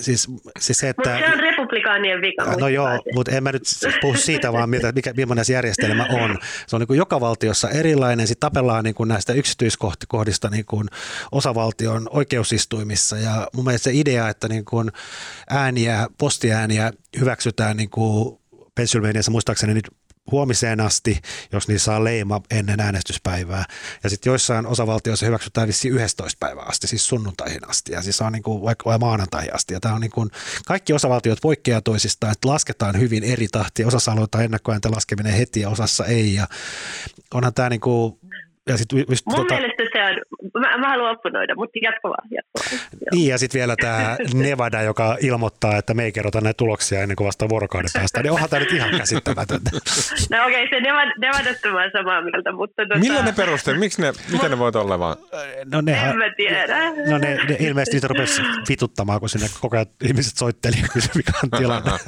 Siis, siis se, että, mutta se on republikaanien vika. No joo, mutta en mä nyt puhu siitä vaan, miltä, mikä, millainen se järjestelmä on. Se on niin kuin joka valtiossa erilainen. Sitten tapellaan niin kuin näistä yksityiskohdista niin kuin osavaltion oikeusistuimissa. Ja mun mielestä se idea, että niin kuin ääniä, postiääniä hyväksytään niin kuin Pennsylvaniassa muistaakseni nyt huomiseen asti, jos niissä saa leima ennen äänestyspäivää. Ja sitten joissain osavaltioissa hyväksytään vissiin 11 päivää asti, siis sunnuntaihin asti ja siis on niin kuin vaikka maanantaihin asti. Ja tämä on niin kuin, kaikki osavaltiot poikkeaa toisistaan, että lasketaan hyvin eri tahtia. Osassa aloittaa ennakkoäänten laskeminen heti ja osassa ei. Ja onhan tämä niin kuin ja sit just, Mun tota, mielestä se on, mä, mä haluan opponoida, mutta jatko vaan, jatko vaan. Niin ja sitten vielä tämä Nevada, joka ilmoittaa, että me ei kerrota näitä tuloksia ennen kuin vasta vuorokauden päästä, niin onhan tämä nyt ihan käsittämätöntä. No okei, okay, se Nevadasta mä samaa mieltä, mutta... Tota... Millä ne perusteet? Miksi ne, miten ne voit olla vaan? No nehän, en mä tiedä. No ne, ne ilmeisesti niitä rupesi vituttamaan, kun sinne koko ajan ihmiset soitteli ja kysyi, mikä on tilanne.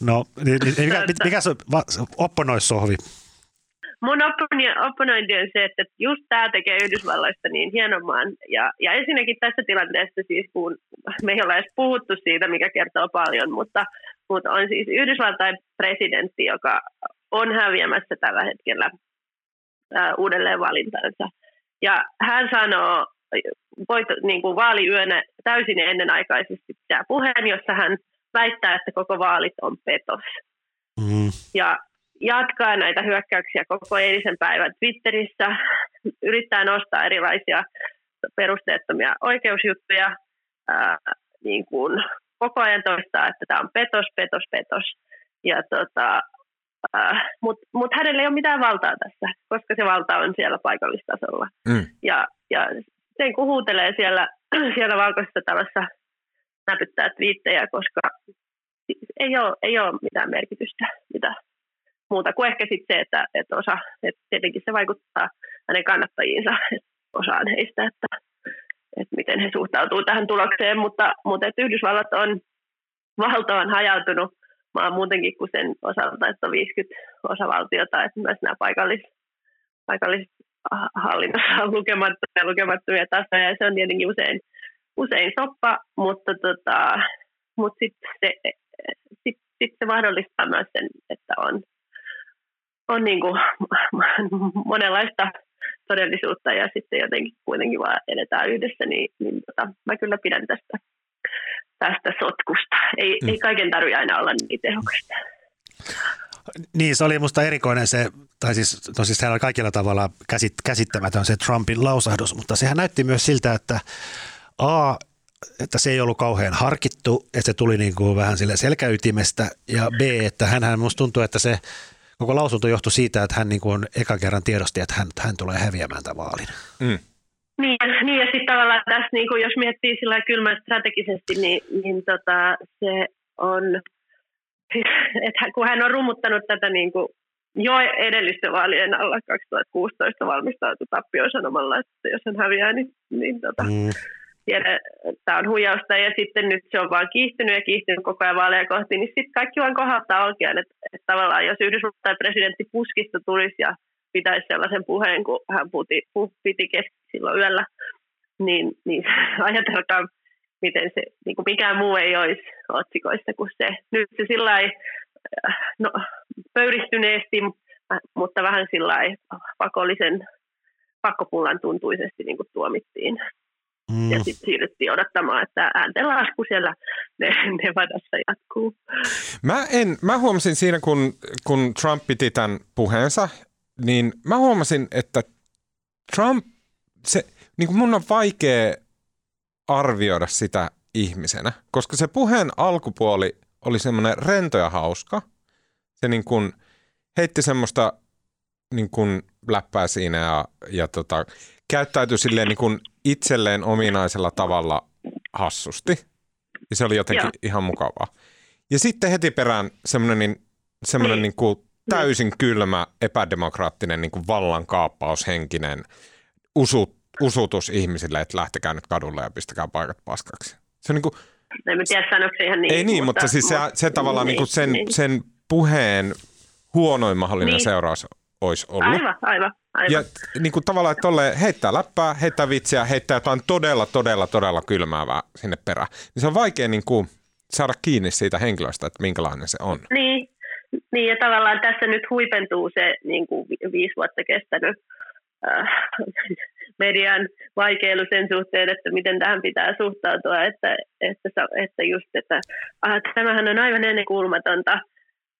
No, niin, niin, mikä, mikä se opponoissohvi? Mun opponointi on se, että just tämä tekee Yhdysvalloista niin hienomman. Ja, ja ensinnäkin tässä tilanteessa siis, kun me ei ole edes puhuttu siitä, mikä kertoo paljon, mutta, mutta on siis Yhdysvaltain presidentti, joka on häviämässä tällä hetkellä ää, uudelleen valintansa. Ja hän sanoo voit, niin kuin vaaliyönä täysin ennenaikaisesti tämä puheen, jossa hän väittää, että koko vaalit on petos. Mm. Ja jatkaa näitä hyökkäyksiä koko eilisen päivän Twitterissä, yrittää nostaa erilaisia perusteettomia oikeusjuttuja, ää, niin kuin koko ajan toistaa, että tämä on petos, petos, petos. Ja tota, mutta mut hänellä ei ole mitään valtaa tässä, koska se valta on siellä paikallistasolla. Mm. Ja, ja sen kuhutelee siellä, siellä valkoisessa talossa näpyttää twiittejä, koska ei ole, ei ole mitään merkitystä, mitä muuta kuin ehkä sitten se, että, että osa, että tietenkin se vaikuttaa hänen kannattajiinsa, osaan heistä, että, että miten he suhtautuu tähän tulokseen, mutta, mutta että Yhdysvallat on valtaan hajautunut maa muutenkin kuin sen osalta, että on 50 osavaltiota, että myös nämä paikallis, paikallishallinnossa on lukemattomia, lukemattomia tasoja, ja se on tietenkin usein, usein soppa, mutta, tota, mutta sitten se, sit, sit se mahdollistaa myös sen, että on on niin kuin monenlaista todellisuutta ja sitten jotenkin kuitenkin vaan edetään yhdessä, niin, niin tota, mä kyllä pidän tästä, tästä sotkusta. Ei, mm. ei kaiken tarvitse aina olla niin tehokasta. Niin, se oli musta erikoinen se, tai siis, no siis sehän oli kaikilla tavalla käsit, käsittämätön se Trumpin lausahdus, mutta sehän näytti myös siltä, että A, että se ei ollut kauhean harkittu, että se tuli niin kuin vähän sille selkäytimestä, ja B, että hänhän musta tuntuu, että se koko lausunto johtui siitä, että hän niin kuin eka kerran tiedosti, että hän, hän tulee häviämään tämän vaalin. Mm. Niin, niin ja sitten tavallaan tässä, niin kuin jos miettii sillä kylmän strategisesti, niin, niin tota, se on, että kun hän on rummuttanut tätä niin kuin jo edellisten vaalien alla 2016 valmistautu tappioon sanomalla, että jos hän häviää, niin, niin tota, mm tiedä, tämä on huijausta ja sitten nyt se on vaan kiihtynyt ja kiihtynyt koko ajan vaaleja kohti, niin sitten kaikki vaan kohottaa oikein, että, että tavallaan jos Yhdysvaltain presidentti puskista tulisi ja pitäisi sellaisen puheen, kun hän puti, puh, piti keski silloin yöllä, niin, niin ajatelkaa, miten se, niin kuin mikään muu ei olisi otsikoissa kuin se. Nyt se sillä no, pöyristyneesti, mutta vähän sillä pakollisen pakkopullan tuntuisesti niin kuin tuomittiin. Mm. Ja sitten siirryttiin odottamaan, että ääntenlasku siellä Nevadassa jatkuu. Mä, en, mä huomasin siinä, kun, kun Trump piti tämän puheensa, niin mä huomasin, että Trump, se, niin kuin mun on vaikea arvioida sitä ihmisenä, koska se puheen alkupuoli oli semmoinen rento ja hauska. Se niin kuin heitti semmoista niin kuin läppää siinä ja, ja tota, käyttäytyi silleen niin kuin itselleen ominaisella tavalla hassusti. Ja se oli jotenkin Joo. ihan mukavaa. Ja sitten heti perään semmoinen, niin, semmoinen niin. niin kuin täysin kylmä, epädemokraattinen, niin kuin vallankaappaushenkinen usut, usutus ihmisille, että lähtekää nyt kadulle ja pistäkää paikat paskaksi. Se on niin kuin, en tiedä, sanoiko ihan niin. Ei niin, mutta, mutta siis se, se tavallaan niin, niin sen, niin. sen puheen huonoin mahdollinen niin. seuraus olisi ollut. Aivan, aivan. Aivan. Ja niin kuin tavallaan, että tolle heittää läppää, heittää vitsiä, heittää jotain todella, todella, todella kylmäävää sinne perään. Niin se on vaikea niin kuin saada kiinni siitä henkilöstä, että minkälainen se on. Niin, niin ja tavallaan tässä nyt huipentuu se niin kuin viisi vuotta kestänyt äh, median vaikeilu sen suhteen, että miten tähän pitää suhtautua, että, että, että just, että ah, tämähän on aivan ennenkuulumatonta,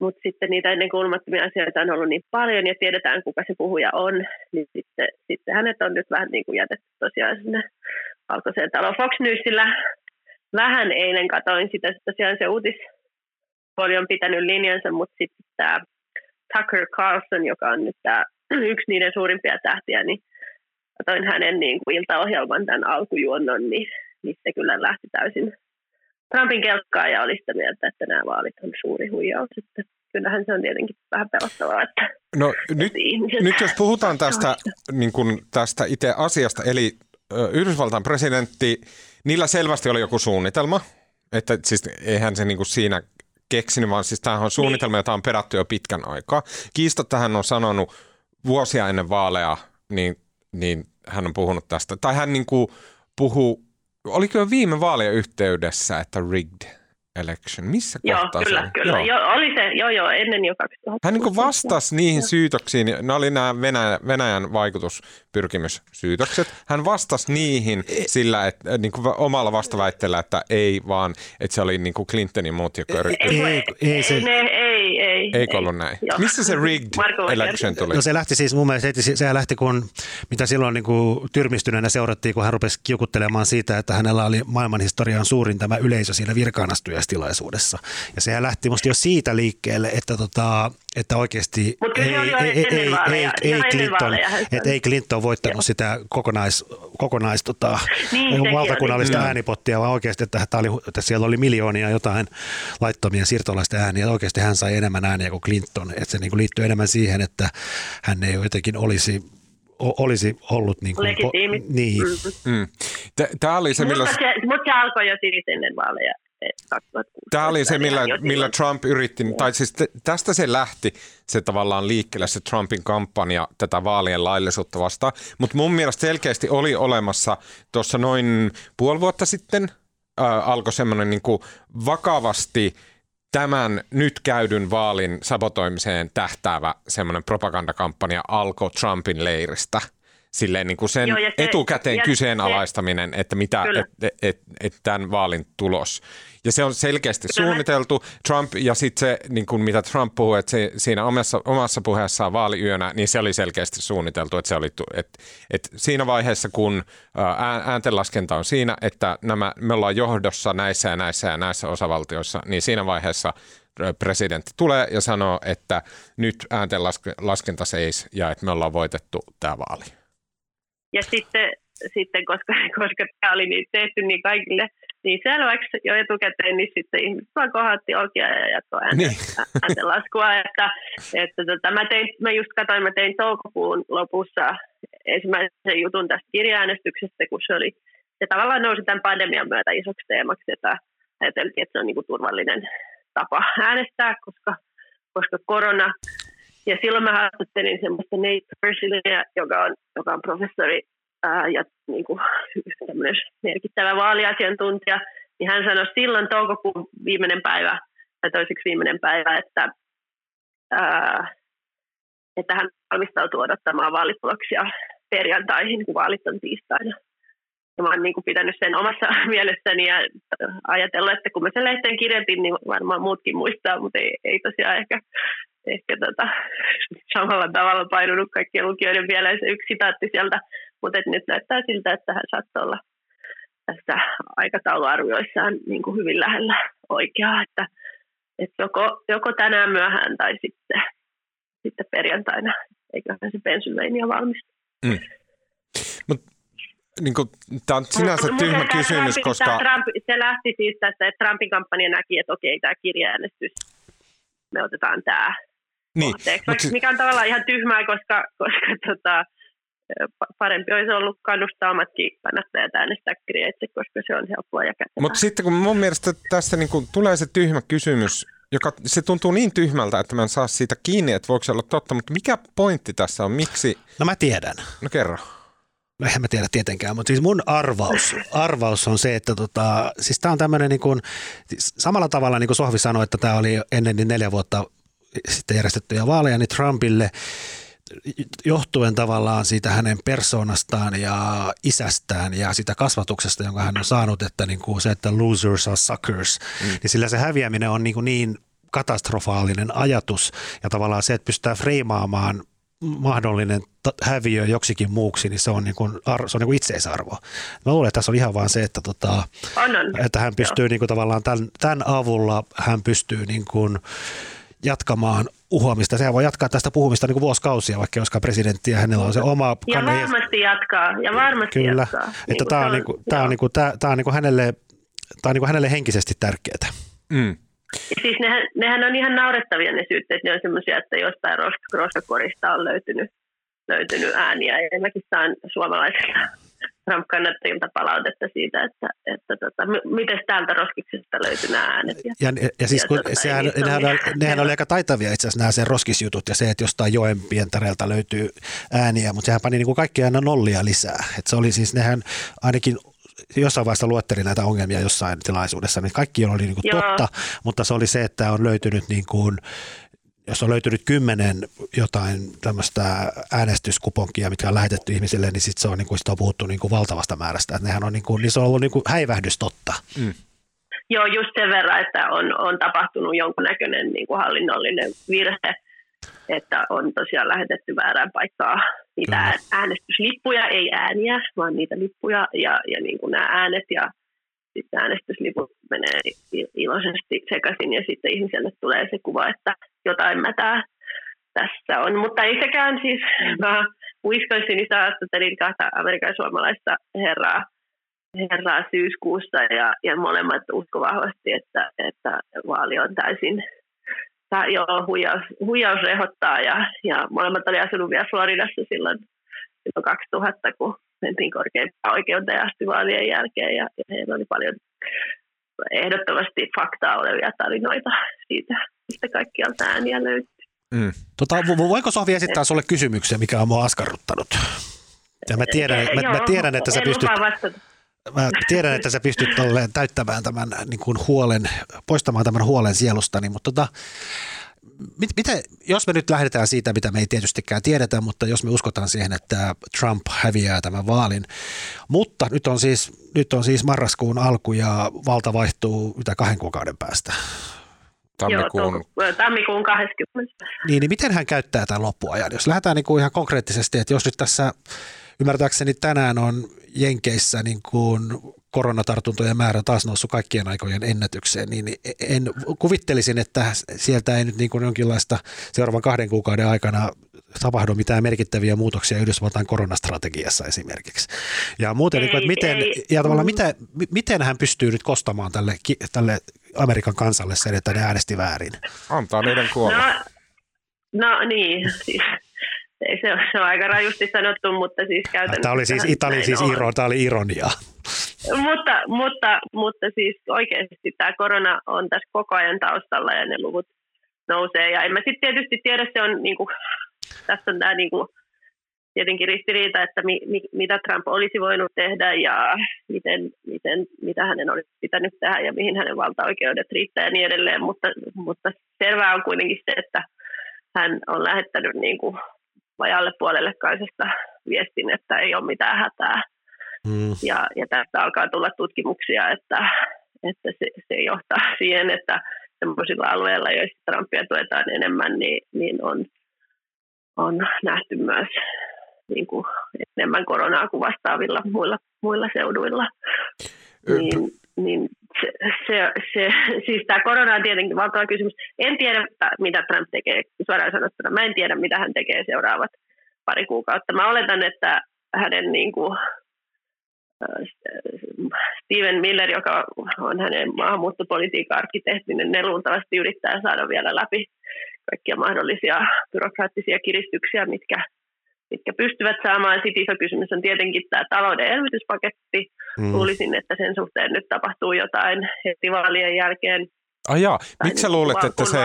mutta sitten niitä ennenkuulumattomia asioita on ollut niin paljon ja tiedetään, kuka se puhuja on, niin sitten, sitten hänet on nyt vähän niin kuin jätetty tosiaan sinne valkoiseen taloon. Fox Newsillä vähän eilen katoin sitä, että tosiaan se uutispuoli on pitänyt linjansa, mutta sitten tämä Tucker Carlson, joka on nyt tämä yksi niiden suurimpia tähtiä, niin katoin hänen niin kuin iltaohjelman tämän alkujuonnon, niin, niin se kyllä lähti täysin Trumpin kelkkaa ja oli sitä mieltä, että nämä vaalit on suuri huijaus. Että kyllähän se on tietenkin vähän pelottavaa. Että, no nyt, nyt jos puhutaan tästä, niin kuin tästä itse asiasta, eli Yhdysvaltain presidentti, niillä selvästi oli joku suunnitelma, että siis eihän se niin kuin siinä keksinyt, vaan siis tämähän on suunnitelma, jota on perätty jo pitkän aikaa. Kiista tähän on sanonut vuosia ennen vaaleja, niin, niin hän on puhunut tästä. Tai hän niin kuin puhuu, oliko jo viime vaalien yhteydessä, että rigged election. Missä joo, kohtaa kyllä, se kyllä. Joo. Jo, oli se, joo, joo, ennen jo 2000. Hän niin vastasi niihin syytöksiin, ne oli nämä Venäjä, Venäjän vaikutuspyrkimyssyytökset. Hän vastasi niihin sillä, että niin kuin omalla vastaväitteellä, että ei vaan, että se oli niin kuin Clintonin muut, jotka yrittivät. Ei, ei, ei, se... ei, ei, ei. Eikö ollut näin? Joo. Missä se rigged election tuli? No se lähti siis mun mielestä, se lähti kun, mitä silloin niin kuin tyrmistyneenä seurattiin, kun hän rupesi kiukuttelemaan siitä, että hänellä oli maailmanhistorian suurin tämä yleisö siinä virkaanastuja tilaisuudessa. Ja sehän lähti musta jo siitä liikkeelle, että, tota, että oikeasti ei, ei, ei, ei, ei, ei, Clinton, että ei Clinton voittanut Joo. sitä kokonais, kokonais tota, niin, valtakunnallista oli. äänipottia, vaan oikeasti, että, että, oli, että siellä oli miljoonia jotain laittomia siirtolaisten ääniä. Oikeasti hän sai enemmän ääniä kuin Clinton. Että se niin kuin liittyy enemmän siihen, että hän ei jotenkin olisi olisi ollut niin kuin, Legitiimi. Niin. Mm-hmm. Mm. Tämä oli se, millä... Mutta se, mutta se alkoi jo siis ennen vaaleja. Tämä oli se, millä, millä Trump yritti, Joo. tai siis tästä se lähti, se tavallaan liikkeelle se Trumpin kampanja tätä vaalien laillisuutta vastaan. Mutta mun mielestä selkeästi oli olemassa tuossa noin puoli vuotta sitten, äh, alkoi semmoinen niin vakavasti tämän nyt käydyn vaalin sabotoimiseen tähtäävä semmoinen propagandakampanja alkoi Trumpin leiristä – silleen niin kuin sen Joo, se, etukäteen ja kyseenalaistaminen, että mitä, et, et, et, et tämän vaalin tulos. Ja se on selkeästi suunniteltu. Trump ja sitten se, niin kuin mitä Trump puhui, että se, siinä omassa, omassa puheessaan vaaliyönä, niin se oli selkeästi suunniteltu. Että se oli, että, että siinä vaiheessa, kun ääntenlaskenta on siinä, että nämä, me ollaan johdossa näissä ja näissä ja näissä osavaltioissa, niin siinä vaiheessa presidentti tulee ja sanoo, että nyt ääntenlaskenta seis ja että me ollaan voitettu tämä vaali. Ja sitten, sitten koska, koska tämä oli niin tehty niin kaikille niin selväksi jo etukäteen, niin sitten ihmiset vaan kohatti okia ja jatkoi niin. ääntenlaskua. että, että tota, mä, tein, mä just katsoin, mä tein toukokuun lopussa ensimmäisen jutun tästä kirjaäänestyksestä, kun se oli, se tavallaan nousi tämän pandemian myötä isoksi teemaksi, että ajateltiin, että se on niin kuin turvallinen tapa äänestää, koska, koska korona ja silloin mä haastattelin semmoista Nate Persilleä, joka on, joka on professori ää, ja niin kuin, merkittävä vaaliasiantuntija, niin hän sanoi silloin toukokuun viimeinen päivä, tai toiseksi viimeinen päivä, että, ää, että hän valmistautuu odottamaan vaalituloksia perjantaihin, kun vaalit on tiistaina. Ja mä oon niin kuin pitänyt sen omassa mielessäni ja ajatellut, että kun mä sen lehteen kirjoitin, niin varmaan muutkin muistaa, mutta ei, ei tosiaan ehkä ehkä tota, samalla tavalla painunut kaikkien lukijoiden vielä se yksi sitaatti sieltä, mutta nyt näyttää siltä, että hän saattoi olla tässä aikatauluarvioissaan niin kuin hyvin lähellä oikeaa, että, että joko, joko tänään myöhään tai sitten, sitten perjantaina, eiköhän se Pennsylvania valmistu. Mm. Mut, niin kuin, tämä on sinänsä Mut, tyhmä kysymys, Trump, koska... Trump, se lähti siitä, että Trumpin kampanja näki, että okei, tämä kirjaäänestys, me otetaan tämä niin, kohteeksi, siis... mikä on tavallaan ihan tyhmää, koska, koska tota, parempi olisi ollut kannustaa omatkin kannattajat äänestää Krietse, koska se on helppoa ja kätevää. Mutta sitten kun mun mielestä tässä niin kun tulee se tyhmä kysymys, joka se tuntuu niin tyhmältä, että mä en saa siitä kiinni, että voiko se olla totta, mutta mikä pointti tässä on, miksi? No mä tiedän. No kerro. No eihän mä tiedä tietenkään, mutta siis mun arvaus, arvaus on se, että tota, siis tämä on tämmöinen niin kuin, samalla tavalla niin kuin Sohvi sanoi, että tämä oli ennen niin neljä vuotta sitten järjestettyjä vaaleja, niin Trumpille johtuen tavallaan siitä hänen persoonastaan ja isästään ja sitä kasvatuksesta, jonka hän on saanut, että niin kuin se, että losers are suckers, mm. niin sillä se häviäminen on niin, kuin niin katastrofaalinen ajatus ja tavallaan se, että pystytään freimaamaan mahdollinen häviö joksikin muuksi, niin se on, niin kuin, se on niin kuin itseisarvo. Mä luulen, että tässä on ihan vaan se, että, tota, että hän pystyy niin kuin, tavallaan tämän, tämän avulla hän pystyy niin kuin, jatkamaan uhoamista. Sehän voi jatkaa tästä puhumista niin kuin vuosikausia, vaikka joskaan presidentti ja hänellä on se oma... Ja varmasti jatkaa, ja varmasti Kyllä, jatkaa. että niin tämä on, niin kuin, tämä on, niin kuin, tämä, tämä on niin kuin hänelle, tämä on niin kuin hänelle henkisesti tärkeää. Mm. Siis nehän, nehän on ihan naurettavia ne syytteet, ne on semmoisia, että jostain roskakorista on löytynyt, löytynyt ääniä. Ja mäkin saan suomalaisilta Trump-kannattajilta palautetta siitä, että, että tota, m- miten täältä roskiksesta löytyy nämä äänet. Ja, ja, ja siis kun tota, sehän, nehän, oli, nehän oli aika taitavia itse asiassa nämä sen roskisjutut ja se, että jostain joen pientareelta löytyy ääniä, mutta sehän pani niin kuin kaikki aina nollia lisää. Et se oli siis, nehän ainakin jossain vaiheessa luettelin näitä ongelmia jossain tilaisuudessa, niin kaikki oli niin kuin totta, mutta se oli se, että on löytynyt niin kuin jos on löytynyt kymmenen jotain tämmöistä äänestyskuponkia, mitkä on lähetetty ihmisille, niin sitten se on, niin kuin, sit on puhuttu niin kuin valtavasta määrästä. Että nehän on, niin kuin, niin se on ollut niin kuin häivähdys totta. Mm. Joo, just sen verran, että on, on tapahtunut jonkunnäköinen niin kuin hallinnollinen virhe, että on tosiaan lähetetty väärään paikkaan niitä Kyllä. äänestyslippuja, ei ääniä, vaan niitä lippuja ja, ja niin kuin nämä äänet ja sitten äänestysliput menee iloisesti sekaisin ja sitten ihmiselle tulee se kuva, että jotain mätää tässä on. Mutta ei sekään siis, mä Wisconsinissa haastattelin kahta amerikan suomalaista herraa, herraa syyskuussa ja, ja molemmat usko vahvasti, että, että vaali on täysin tai joo, huijaus, huijaus rehottaa ja, ja molemmat oli asunut vielä Floridassa silloin, silloin 2000, kun mentiin korkeimpaan oikeuteen asti vaalien jälkeen ja, ja heillä oli paljon ehdottomasti faktaa olevia tarinoita siitä, mistä kaikkialta ääniä löytyy. Mm. Tota, voiko Sohvi esittää sinulle kysymyksen, mikä on mua askarruttanut? Ja mä tiedän, mä, Joo, mä tiedän että sä pystyt... Mä tiedän, että sä pystyt täyttämään tämän niin kuin huolen, poistamaan tämän huolen sielustani, mutta tota, mit, miten, jos me nyt lähdetään siitä, mitä me ei tietystikään tiedetä, mutta jos me uskotaan siihen, että Trump häviää tämän vaalin, mutta nyt on siis, nyt on siis marraskuun alku ja valta vaihtuu mitä kahden kuukauden päästä. Tammikuun, Joo, tammikuun 20. Niin, niin miten hän käyttää tämän loppuajan? Jos lähdetään niin kuin ihan konkreettisesti, että jos nyt tässä ymmärtääkseni tänään on Jenkeissä niin kuin koronatartuntojen määrä taas noussut kaikkien aikojen ennätykseen, niin en kuvittelisin, että sieltä ei nyt niin kuin jonkinlaista seuraavan kahden kuukauden aikana tapahdu mitään merkittäviä muutoksia Yhdysvaltain koronastrategiassa esimerkiksi. Ja muuten, ei, niin kuin, että miten, ei. ja tavallaan miten, miten hän pystyy nyt kostamaan tälle, tälle Amerikan kansalle sen, että ne äänesti väärin? Antaa niiden kuolla. No, no niin, siis ei se, se on aika rajusti sanottu, mutta siis käytännössä... Tämä oli siis, Itali, siis iro, tämä oli ironia. mutta, mutta, mutta siis oikeasti tämä korona on tässä koko ajan taustalla ja ne luvut nousee. Ja en mä sitten tietysti tiedä, se on niinku, tässä on tämä niinku, tietenkin ristiriita, että mi, mi, mitä Trump olisi voinut tehdä ja miten, miten, mitä hänen olisi pitänyt tehdä ja mihin hänen valtaoikeudet riittää ja niin edelleen. Mutta, mutta selvää on kuitenkin se, että hän on lähettänyt niin kuin vajalle puolelle kansasta viestin, että ei ole mitään hätää. Mm. Ja, ja tästä alkaa tulla tutkimuksia, että, että se, se johtaa siihen, että sellaisilla alueilla, joissa Trumpia tuetaan enemmän, niin, niin on, on nähty myös niin kuin enemmän koronaa kuin vastaavilla muilla, muilla seuduilla. Niin, niin se, se, se, siis tämä korona on tietenkin valtava kysymys. En tiedä, mitä Trump tekee, suoraan sanottuna. Mä en tiedä, mitä hän tekee seuraavat pari kuukautta. Mä oletan, että hänen niin kuin, Steven Miller, joka on hänen maahanmuuttopolitiikan arkkitehti, niin ne luultavasti yrittää saada vielä läpi kaikkia mahdollisia byrokraattisia kiristyksiä, mitkä, mitkä pystyvät saamaan. Sitten iso kysymys on tietenkin tämä talouden elvytyspaketti. Mm. Luulisin, että sen suhteen nyt tapahtuu jotain heti vaalien jälkeen. Ah jaa, miksi sä niin luulet, että se...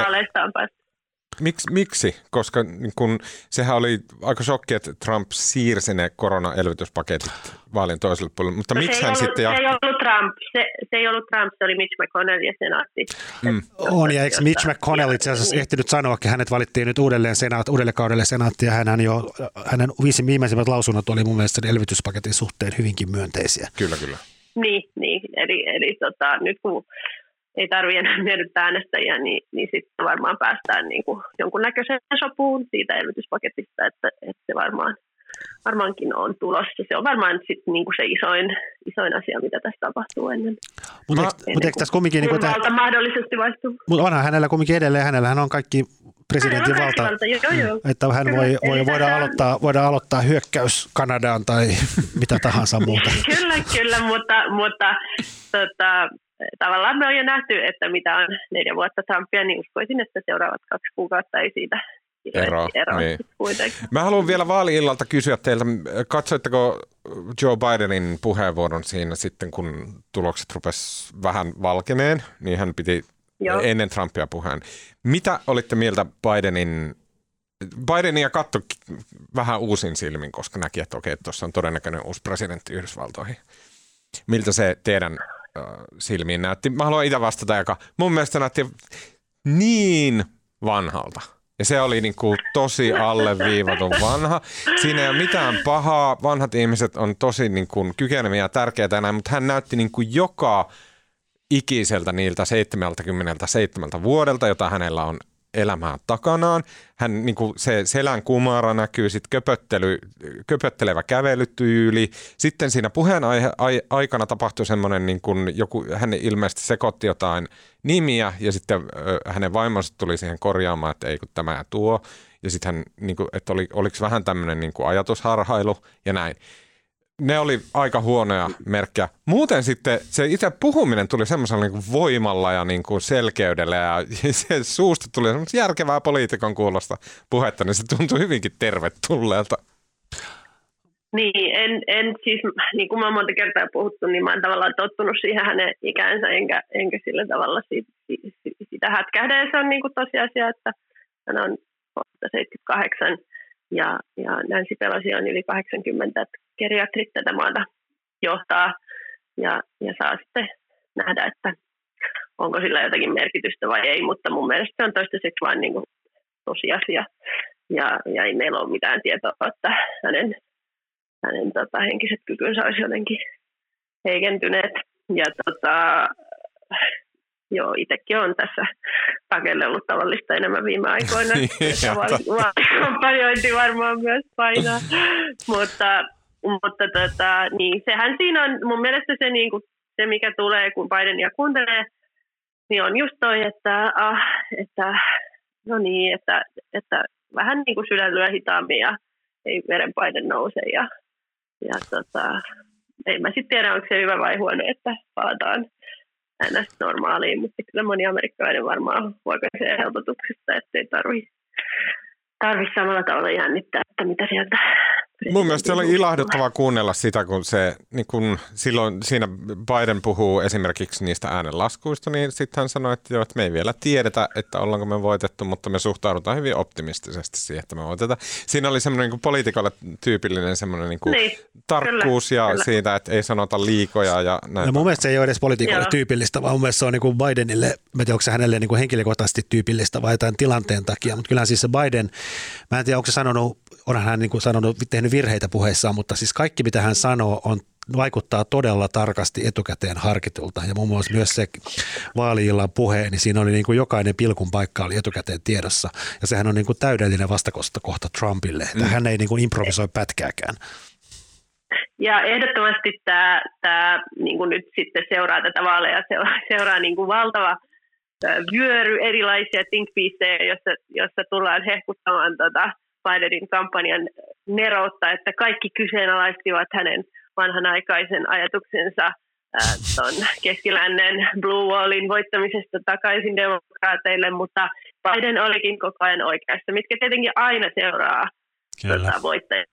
Päästy. Miksi, miksi? Koska niin kun, sehän oli aika shokki, että Trump siirsi ne koronaelvytyspaketit vaalien toiselle puolelle, mutta no miksi hän ollut, sitten... Se ei ollut Trump, se, se ei ollut Trump, se oli Mitch McConnell ja senaatti. Mm. On, ja eikö Mitch McConnell itse asiassa niin. ehtinyt sanoa, että hänet valittiin nyt uudelleen senaat, uudelle kaudelle senaatti, ja hän jo, hänen viisi viimeisimmät lausunnot oli mun mielestä elvytyspaketin suhteen hyvinkin myönteisiä. Kyllä, kyllä. Niin, niin. eli, eli tota, nyt kun ei tarvitse enää miellyttää äänestäjiä, niin, niin sitten varmaan päästään niin kuin jonkunnäköiseen sopuun siitä elvytyspaketista, että, että se varmaan, varmaankin on tulossa. Se on varmaan sit niin kuin se isoin, isoin asia, mitä tässä tapahtuu ennen. Mutta eikö, mut eikö tässä kumminkin... Niin valta mahdollisesti vaihtuu. Mutta onhan hänellä kumminkin edelleen, hänellä on kaikki presidentin valta, valta. Joo, joo. että hän kyllä. voi, voi voida, aloittaa, voida aloittaa hyökkäys Kanadaan tai mitä tahansa muuta. kyllä, kyllä, mutta, mutta tota, tavallaan me on jo nähty, että mitä on neljä vuotta Trumpia, niin uskoisin, että seuraavat kaksi kuukautta ei siitä ero. ero niin. Mä haluan vielä vaali-illalta kysyä teiltä, katsoitteko Joe Bidenin puheenvuoron siinä sitten, kun tulokset rupes vähän valkeneen, niin hän piti Joo. ennen Trumpia puheen. Mitä olitte mieltä Bidenin Bidenia katto vähän uusin silmin, koska näki, että okei, tuossa on todennäköinen uusi presidentti Yhdysvaltoihin. Miltä se teidän silmiin näytti. Mä haluan itse vastata, joka mun mielestä näytti niin vanhalta. Ja se oli niin kuin tosi alleviivatun vanha. Siinä ei ole mitään pahaa. Vanhat ihmiset on tosi niin kuin kykeneviä ja tärkeitä näin, mutta hän näytti niin kuin joka ikiseltä niiltä 77 vuodelta, jota hänellä on elämää takanaan. Hän, niin kuin se selän kumara näkyy, sitten köpöttely, köpöttelevä kävelytyyli. Sitten siinä puheen aikana tapahtui semmoinen, niin kuin joku, hän ilmeisesti sekoitti jotain nimiä ja sitten hänen vaimonsa tuli siihen korjaamaan, että ei kun tämä tuo. Ja sitten hän, niin kuin, että oli, oliko vähän tämmöinen niin kuin ajatusharhailu ja näin ne oli aika huonoja merkkejä. Muuten sitten se itse puhuminen tuli semmoisella niin voimalla ja niin kuin selkeydellä ja se suusta tuli semmoista järkevää poliitikon kuulosta puhetta, niin se tuntui hyvinkin tervetulleelta. Niin, en, en siis, niin kuin mä monta kertaa puhuttu, niin mä oon tavallaan tottunut siihen hänen ikäänsä, enkä, enkä sillä tavalla siitä, sitä hätkähdä. Ja se on niin kuin tosiasia, että hän on 78 ja, ja Nancy Pelosi on yli 80, että geriatrit tätä maata johtaa ja, ja saa sitten nähdä, että onko sillä jotakin merkitystä vai ei, mutta mun mielestä se on toistaiseksi vain niin kuin tosiasia ja, ja ei meillä ole mitään tietoa, että hänen, hänen tota, henkiset kykynsä olisi jotenkin heikentyneet. Ja tota, joo, itsekin on tässä pakellellut tavallista enemmän viime aikoina. Kampanjointi varmaan myös painaa. mutta mutta tota, niin, sehän siinä on mun mielestä se, niin kuin, se mikä tulee, kun Bidenia kuuntelee, niin on just toi, että, ah, että no niin, että, että vähän niin kuin sydän hitaammin ja ei verenpaine nouse ja, ja tota, en mä sitten tiedä, onko se hyvä vai huono, että palataan ns. normaaliin, mutta kyllä moni amerikkalainen varmaan huokaisee helpotuksesta, ettei tarvi, tarvi samalla tavalla jännittää, että mitä sieltä Mun mielestä se oli ilahduttavaa kuunnella sitä, kun se niin kun silloin siinä Biden puhuu esimerkiksi niistä äänenlaskuista, niin sitten hän sanoi, että, jo, että me ei vielä tiedetä, että ollaanko me voitettu, mutta me suhtaudutaan hyvin optimistisesti siihen, että me voitetaan. Siinä oli semmoinen niin poliitikolle tyypillinen semmoinen niin niin, tarkkuus kyllä, ja kyllä. siitä, että ei sanota liikoja. Ja näin. No mun mielestä se ei ole edes poliitikolle Joo. tyypillistä, vaan mun mielestä se on niin kuin Bidenille, mä en tiedä, onko se hänelle niin kuin henkilökohtaisesti tyypillistä vai jotain tilanteen takia, mutta kyllä siis se Biden, mä en tiedä, onko se sanonut onhan hän niin kuin sanonut, tehnyt virheitä puheissaan, mutta siis kaikki mitä hän sanoo on vaikuttaa todella tarkasti etukäteen harkitulta. Ja muun muassa myös se vaaliillan puhe, niin siinä oli niin kuin jokainen pilkun paikka oli etukäteen tiedossa. Ja sehän on niin kuin täydellinen vastakosta kohta Trumpille, että mm. hän ei niin kuin improvisoi pätkääkään. Ja ehdottomasti tämä, tämä niin kuin nyt sitten seuraa tätä vaaleja, seuraa, seuraa niin kuin valtava vyöry erilaisia think jossa, jossa tullaan hehkuttamaan tota, Bidenin kampanjan neroutta, että kaikki kyseenalaistivat hänen vanhanaikaisen ajatuksensa tuon keskilännen Blue Wallin voittamisesta takaisin demokraateille, mutta Biden olikin koko ajan oikeassa, mitkä tietenkin aina seuraa tota, voittajan,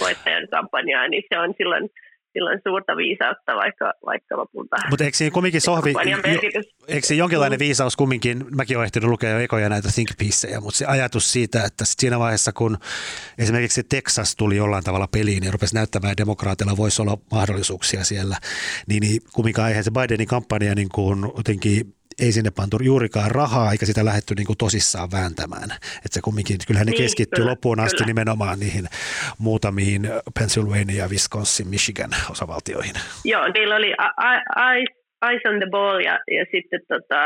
voittajan kampanjaa, niin se on silloin silloin suurta viisautta, vaikka, vaikka lopulta... Mutta eikö siinä kumminkin sohvi, jo, eikö siinä jonkinlainen viisaus kumminkin, mäkin olen ehtinyt lukea jo ekoja näitä think piecejä, mutta se ajatus siitä, että sit siinä vaiheessa, kun esimerkiksi Texas tuli jollain tavalla peliin ja rupesi näyttämään, että demokraatilla voisi olla mahdollisuuksia siellä, niin, niin kumminkaan eihän se Bidenin kampanja niin kuin jotenkin ei sinne pantu juurikaan rahaa, eikä sitä lähdetty niin kuin tosissaan vääntämään. Että se kumminkin, kyllähän ne niin, keskittyy loppuun asti kyllä. nimenomaan niihin muutamiin Pennsylvania, Wisconsin, Michigan osavaltioihin. Joo, niillä oli eyes, eyes on the ball ja, ja sitten tota,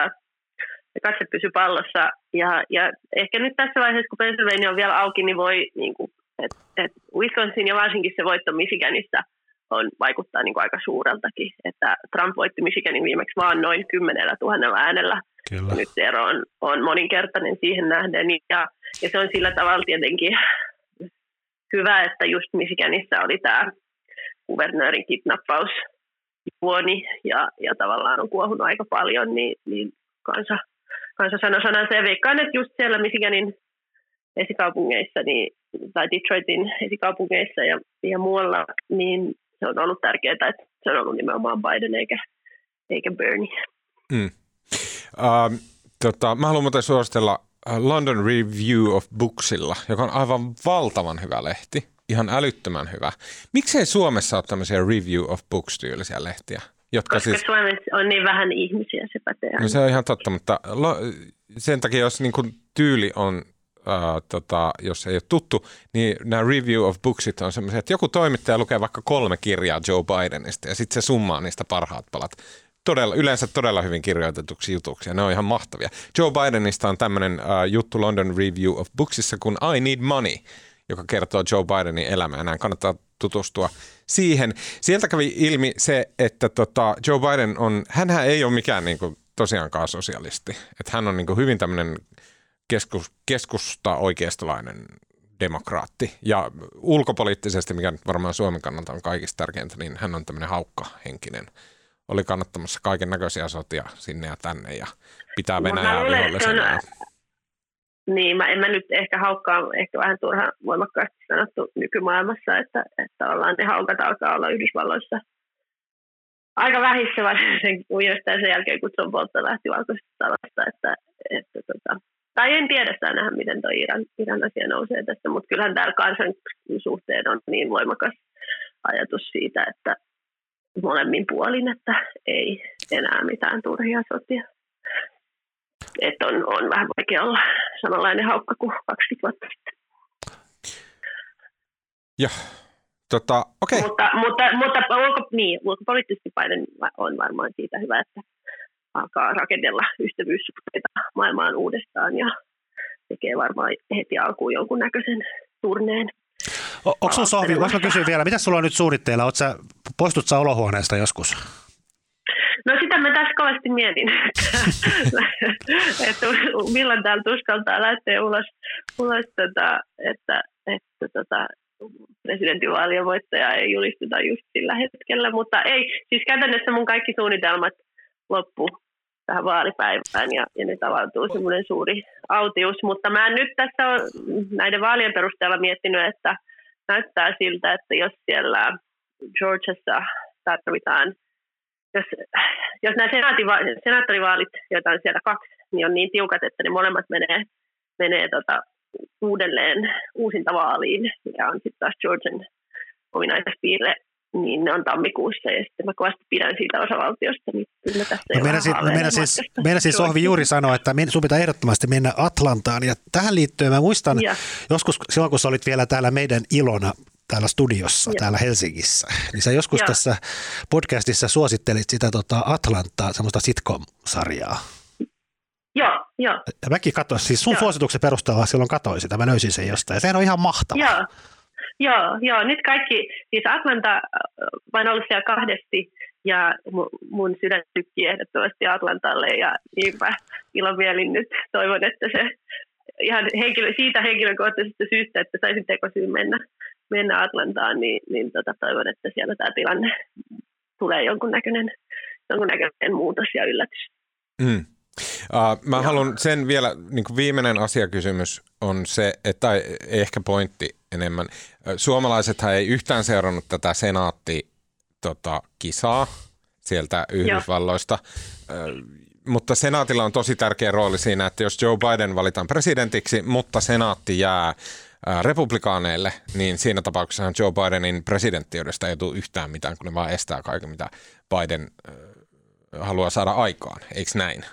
katse pysy pallossa. Ja, ja ehkä nyt tässä vaiheessa, kun Pennsylvania on vielä auki, niin voi, niin kuin, et, et Wisconsin ja varsinkin se voitto Michiganissa – on, vaikuttaa niin kuin aika suureltakin. Että Trump voitti Michiganin viimeksi vaan noin kymmenellä tuhannella äänellä. Kyllä. Nyt se ero on, on moninkertainen siihen nähden. Ja, ja se on sillä tavalla tietenkin hyvä, että just Michiganissa oli tämä kuvernöörin kidnappaus vuoni ja, ja tavallaan on kuohunut aika paljon, niin, niin kansa, kansa sanoi sanansa. Ja veikkaan, että just siellä Michiganin esikaupungeissa niin, tai Detroitin esikaupungeissa ja, ja muualla, niin se on ollut tärkeää, että se on ollut nimenomaan Biden eikä, eikä Bernie. Mm. Uh, tota, mä haluan muuten suositella äh, London Review of Booksilla, joka on aivan valtavan hyvä lehti. Ihan älyttömän hyvä. Miksei Suomessa ole tämmöisiä Review of Books-tyylisiä lehtiä? Jotka Koska siis... Suomessa on niin vähän ihmisiä, se pätee. No se on ihan totta, mutta sen takia, jos niin kuin tyyli on äh, tota, jos ei ole tuttu, niin nämä review of booksit on semmoisia, että joku toimittaja lukee vaikka kolme kirjaa Joe Bidenista ja sitten se summaa niistä parhaat palat. Todella, yleensä todella hyvin kirjoitetuksi jutuksi ja ne on ihan mahtavia. Joe Bidenista on tämmöinen äh, juttu London Review of Booksissa kuin I Need Money, joka kertoo Joe Bidenin elämää. Näin kannattaa tutustua siihen. Sieltä kävi ilmi se, että tota Joe Biden on, hänhän ei ole mikään niin kuin, tosiaankaan sosialisti. Että hän on niin kuin, hyvin tämmöinen keskus, keskusta oikeistolainen demokraatti. Ja ulkopoliittisesti, mikä nyt varmaan Suomen kannalta on kaikista tärkeintä, niin hän on tämmöinen haukkahenkinen. Oli kannattamassa kaiken näköisiä sotia sinne ja tänne ja pitää Venäjää vihollisena. Niin, mä en mä nyt ehkä haukkaa, ehkä vähän turhan voimakkaasti sanottu nykymaailmassa, että, että ollaan ne haukat alkaa olla Yhdysvalloissa aika vähissä vaiheessa sen jälkeen, kun Bolton lähti valkoisesta talosta, että, että tota, tai en tiedä saa nähdä, miten tuo Iran, Iran asia nousee tästä, mutta kyllähän täällä kansan suhteen on niin voimakas ajatus siitä, että molemmin puolin, että ei enää mitään turhia sotia. Että on, on vähän vaikea olla samanlainen haukka kuin 20 vuotta sitten. Ja, tota, okay. Mutta, mutta, mutta ulko, niin, ulkopoliittisesti Biden on varmaan siitä hyvä, että alkaa rakennella ystävyyssuhteita maailmaan uudestaan ja tekee varmaan heti alkuun jonkun näköisen turneen. onko sun Sohvi, voisi kysyä vielä, mitä sulla on nyt suunnitteilla? Oot sä, poistut sä olohuoneesta joskus? No sitä mä tässä kovasti mietin, että milloin täällä tuskaltaa lähteä ulos, ulos tota, että, että tota, presidentinvaalien voittaja ei julisteta just sillä hetkellä, mutta ei, siis käytännössä mun kaikki suunnitelmat loppu tähän vaalipäivään ja, ja nyt avautuu semmoinen suuri autius. Mutta mä nyt tässä on näiden vaalien perusteella miettinyt, että näyttää siltä, että jos siellä Georgiassa tarvitaan, jos, jos nämä senaattorivaalit, joita on siellä kaksi, niin on niin tiukat, että ne molemmat menee, menee tota, uudelleen uusintavaaliin, mikä on sitten taas Georgian ominaispiirre, niin ne on tammikuussa ja sitten mä kovasti pidän siitä osavaltiosta, niin kyllä tästä no meidän, siis, meidän, siis, meidän siis Sohvi juuri sanoi, että sun pitää ehdottomasti mennä Atlantaan ja tähän liittyen mä muistan ja. joskus silloin, kun sä olit vielä täällä meidän ilona täällä studiossa, ja. täällä Helsingissä, niin sä joskus ja. tässä podcastissa suosittelit sitä tota Atlantaa, semmoista sitcom-sarjaa. Joo, joo. Ja mäkin katsoin, siis sun joo. suosituksen perusteella silloin katsoin sitä, mä löysin sen jostain, ja sehän on ihan mahtava. Joo. Joo, joo, nyt kaikki, siis Atlanta, äh, vain ollut siellä kahdesti ja mun sydän tykkii ehdottomasti Atlantalle ja niinpä ilomielin nyt toivon, että se ihan henkilö, siitä henkilökohtaisesta syystä, että saisin tekosyyn mennä, mennä Atlantaan, niin, niin tota, toivon, että siellä tämä tilanne tulee jonkunnäköinen, jonkunnäköinen muutos ja yllätys. Mm. Uh, mä Joo. haluan sen vielä, niin viimeinen asiakysymys on se, että, tai ehkä pointti enemmän. Suomalaisethan ei yhtään seurannut tätä senaatti tota, kisaa sieltä Yhdysvalloista, uh, mutta senaatilla on tosi tärkeä rooli siinä, että jos Joe Biden valitaan presidentiksi, mutta senaatti jää republikaaneille, niin siinä tapauksessa Joe Bidenin presidenttiydestä ei tule yhtään mitään, kun ne vaan estää kaiken, mitä Biden haluaa saada aikaan. Eikö näin?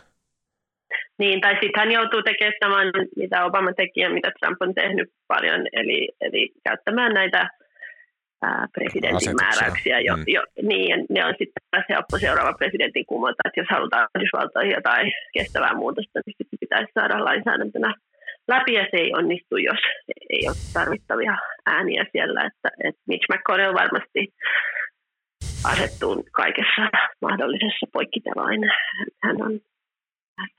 Niin, tai sitten hän joutuu tekemään saman, mitä Obama teki ja mitä Trump on tehnyt paljon, eli, eli käyttämään näitä ää, presidentin Asetuksia. määräyksiä. Jo, mm. jo, niin, ja ne on sitten se helppo seuraava presidentin kumota, että jos halutaan Yhdysvaltoihin jotain kestävää muutosta, niin sitten pitäisi saada lainsäädäntönä läpi, ja se ei onnistu, jos ei ole tarvittavia ääniä siellä. Että, että Mitch McConnell varmasti asettuu kaikessa mahdollisessa poikkiteloin. Hän on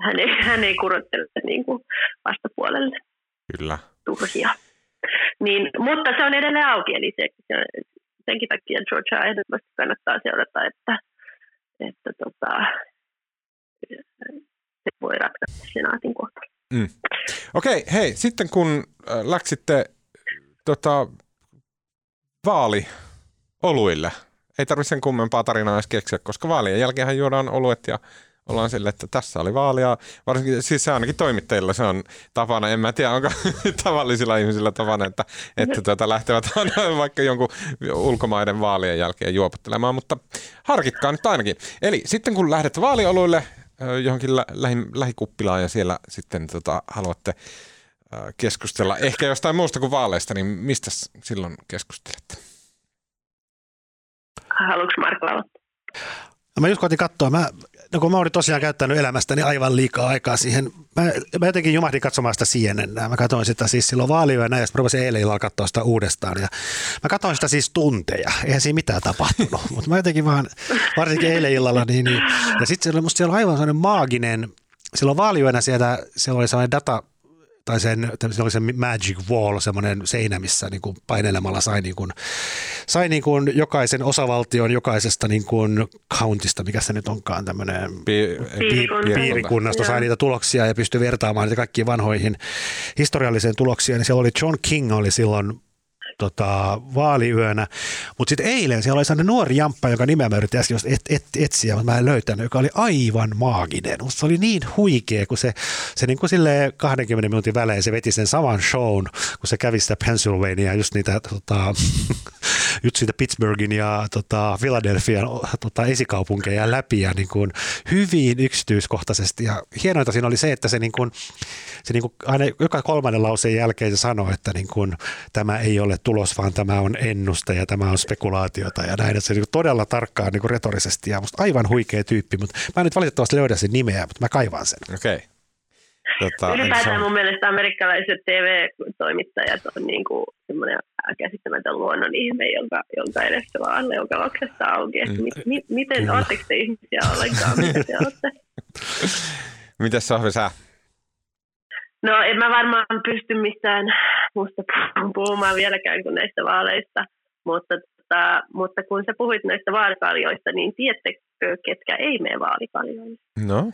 hän ei, hän ei kurottele niin kuin vastapuolelle Kyllä. turhia. Niin, mutta se on edelleen auki, eli se, se, senkin takia Georgia ehdottomasti kannattaa seurata, että, että tota, se voi ratkaista senaatin kohtalo. Mm. Okei, okay, hei, sitten kun äh, läksitte tota, vaali oluille, ei tarvitse sen kummempaa tarinaa edes keksiä, koska vaalien jälkeen juodaan oluet ja ollaan sille, että tässä oli vaalia. Varsinkin, siis se ainakin toimittajilla se on tapana, en mä tiedä onko tavallisilla ihmisillä tapana, että, että tuota, lähtevät vaikka jonkun ulkomaiden vaalien jälkeen juopottelemaan, mutta harkitkaa nyt ainakin. Eli sitten kun lähdet vaalioluille johonkin lä- lähi- lähikuppilaan ja siellä sitten tota, haluatte keskustella ehkä jostain muusta kuin vaaleista, niin mistä silloin keskustelette? Haluatko Marko aloittaa? No mä just koitin katsoa. Mä, no kun mä olin tosiaan käyttänyt elämästäni aivan liikaa aikaa siihen. Mä, mä jotenkin jumahdin katsomaan sitä CNN. Mä katsoin sitä siis silloin vaaliyönä ja sitten rupesin eilen illalla katsoa sitä uudestaan. Ja mä katsoin sitä siis tunteja. Eihän siinä mitään tapahtunut. Mutta mä jotenkin vaan, varsinkin eilen illalla, niin, niin ja sitten siellä, musta siellä aivan sellainen maaginen, silloin vaaliyönä sieltä, siellä oli sellainen data, tai sen, se oli se magic wall, semmoinen seinä, missä niin kuin painelemalla sai, niin kuin, sai niin kuin jokaisen osavaltion jokaisesta niin kuin countista, mikä se nyt onkaan tämmöinen pi- piirikunnasta, sai niitä tuloksia ja pystyi vertaamaan niitä kaikkiin vanhoihin historialliseen tuloksiin. Niin siellä oli John King oli silloin tota, vaaliyönä. Mutta sitten eilen siellä oli sellainen nuori jamppa, jonka nimeä mä yritin äsken et, et, etsiä, mutta mä en löytänyt, joka oli aivan maaginen. Musta se oli niin huikea, kun se, se niin kuin 20 minuutin välein se veti sen saman shown, kun se kävi sitä Pennsylvania, just niitä tota, just siitä Pittsburghin ja tota, Philadelphian tota, esikaupunkeja läpi ja niin kuin hyvin yksityiskohtaisesti. Ja hienointa siinä oli se, että se, niin kuin, se niin kuin aina joka kolmannen lauseen jälkeen se sanoi, että niin kuin, tämä ei ole tulos, vaan tämä on ennuste ja tämä on spekulaatiota ja näin. Se niin todella tarkkaan niin retorisesti ja musta aivan huikea tyyppi, mutta mä en nyt valitettavasti löydä sen nimeä, mutta mä kaivaan sen. Okei. Okay. Tota, Ylipäätään mun mielestä amerikkalaiset TV-toimittajat on niin kuin semmoinen käsittämätön luonnon ihme, jonka, jonka edessä vaan joka loksesta auki. Että mi, mi, miten, oletteko te ihmisiä ollenkaan? Mitä te olette? Mitäs Sohvi sä? No en mä varmaan pysty mistään muusta puhumaan vieläkään kuin näistä vaaleista, mutta, tota, mutta kun sä puhuit näistä vaalikaljoista, niin tiedättekö, ketkä ei mene vaalikaljoille? No?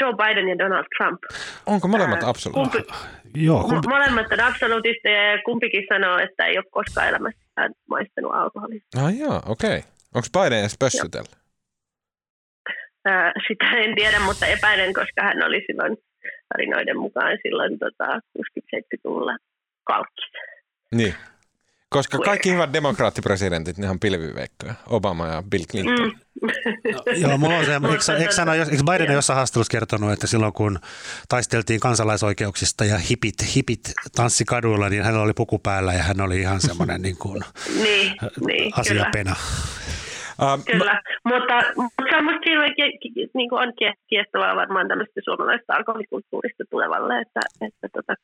Joe Biden ja Donald Trump. Onko molemmat absoluutit? Joo, kumpi... Molemmat on absoluutisteja ja kumpikin sanoo, että ei ole koskaan elämässään maistanut alkoholia. Ah joo, okei. Okay. Onko Biden edes pössytellä? sitä en tiedä, mutta epäilen, koska hän oli silloin tarinoiden mukaan silloin tota, 60-70-luvulla kalkki. Niin. Koska kaikki hyvät demokraattipresidentit, ne on pilviveikkoja. Obama ja Bill Clinton. Mm. No, joo, mulla on se, eikö, eikö, eikö, eikö Biden jossain haastattelussa kertonut, että silloin kun taisteltiin kansalaisoikeuksista ja hipit, hipit tanssi kaduilla, niin hänellä oli puku päällä ja hän oli ihan semmoinen niin kuin niin, niin, asiapena. Uh, Kyllä, mä... mutta, mutta se on musta niin kuin on kiehtovaa varmaan tämmöistä suomalaista alkoholikulttuurista tulevalle, että, että tota,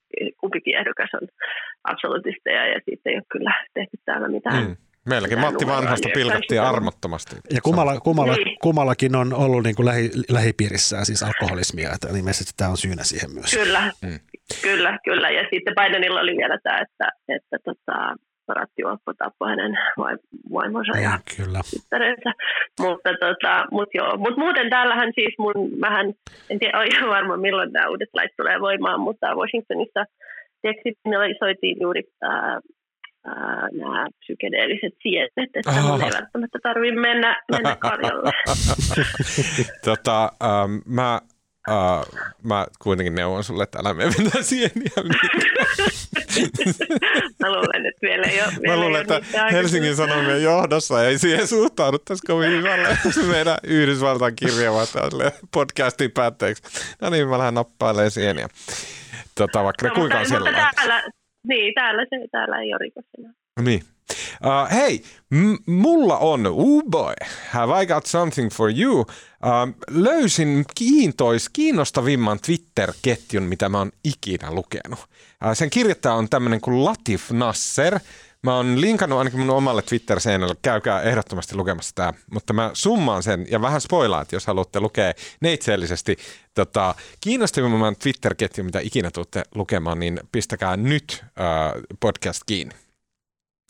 kumpikin ehdokas on absolutisteja ja siitä ei ole kyllä tehty täällä mitään. Mm. Meilläkin Matti Vanhasta pilkattiin armottomasti. Ja kummalla, kummalla, niin. kummallakin on ollut niin kuin lähi, lähipiirissään siis alkoholismia, että ilmeisesti tämä on syynä siihen myös. Kyllä, mm. kyllä, kyllä. Ja sitten Bidenilla oli vielä tämä, että, että tota, Ratti Orpo tappoi hänen vaimonsa ja Kyllä. tyttärensä. Mutta, tota, mut joo. Mut muuten täällähän siis mun, mähän, en tiedä ihan varma milloin nämä uudet lait tulee voimaan, mutta Washingtonissa soitiin juuri ää, nämä psykedeelliset sienet, että oh. ei välttämättä tarvitse mennä, mennä karjalle. tota, ähm, mä Uh, mä kuitenkin neuvon sulle, että älä mene mennä sieniä. mä luulen, että vielä ei ole. Vielä mä luulen, että Helsingin Sanomien johdossa ei siihen suhtauduttaisi kovin hyvälle meidän Yhdysvaltain kirjaavat podcastin päätteeksi. No niin, mä lähden nappailemaan sieniä. Tota, vaikka no, kuinka on mutta täällä, niin, täällä, se, täällä ei ole rikos enää. Niin. Uh, hei, m- mulla on, oh boy, have I got something for you. Uh, löysin kiintois, kiinnostavimman Twitter-ketjun, mitä mä oon ikinä lukenut. Uh, sen kirjoittaja on tämmöinen kuin Latif Nasser. Mä oon linkannut ainakin mun omalle Twitter-seinälle, käykää ehdottomasti lukemassa tämä, mutta mä summaan sen ja vähän spoilaan, että jos haluatte lukea neitseellisesti tota, kiinnostavimman Twitter-ketjun, mitä ikinä tuutte lukemaan, niin pistäkää nyt uh, podcast kiinni.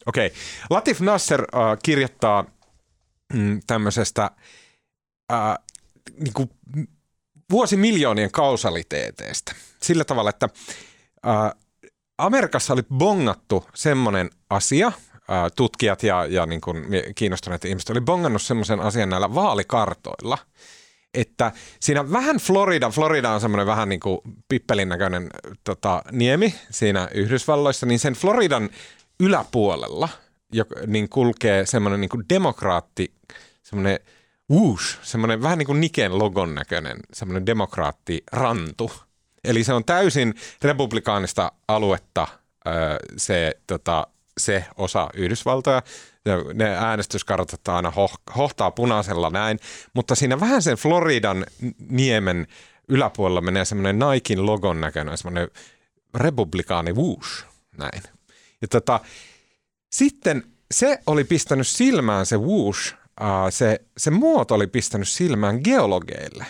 Okei. Okay. Latif Nasser uh, kirjoittaa mm, tämmöisestä uh, niin kuin vuosimiljoonien kausaliteeteista. Sillä tavalla, että uh, Amerikassa oli bongattu semmoinen asia, uh, tutkijat ja, ja niin kuin kiinnostuneet ihmiset oli bongannut semmoisen asian näillä vaalikartoilla, että siinä vähän Florida, Florida on semmoinen vähän niin kuin pippelin näköinen tota, niemi siinä Yhdysvalloissa, niin sen Floridan yläpuolella joka, niin kulkee semmoinen niin demokraatti, semmoinen whoosh, semmoinen vähän niin kuin Niken logon näköinen semmoinen demokraattirantu. Eli se on täysin republikaanista aluetta se, tota, se osa Yhdysvaltoja. Ne äänestyskartat aina hoh, hohtaa punaisella näin, mutta siinä vähän sen Floridan niemen yläpuolella menee semmoinen Nikein logon näköinen, semmoinen republikaani whoosh, näin. Ja tota, sitten se oli pistänyt silmään se whoosh, uh, se, se muoto oli pistänyt silmään geologeille.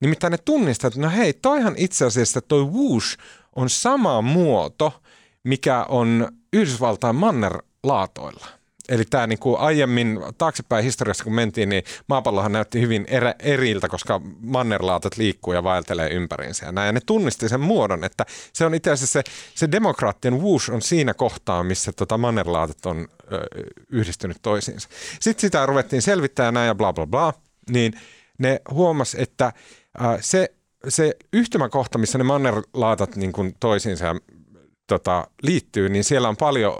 Nimittäin ne tunnistavat, että no hei, toihan itse asiassa toi whoosh on sama muoto, mikä on Yhdysvaltain mannerlaatoilla – Eli tämä niin kuin aiemmin taaksepäin historiassa kun mentiin, niin maapallohan näytti hyvin erä, eriltä, koska mannerlaatat liikkuu ja vaeltelee ympäriinsä. Ja, näin. ja ne tunnisti sen muodon, että se on itse asiassa se, se demokraattien whoosh on siinä kohtaa, missä tota mannerlaatat on ö, yhdistynyt toisiinsa. Sitten sitä ruvettiin selvittämään näin ja bla bla bla, niin ne huomas, että ö, se, se yhtymäkohta, missä ne mannerlaatat niin kuin toisiinsa ja tota, liittyy, niin siellä on paljon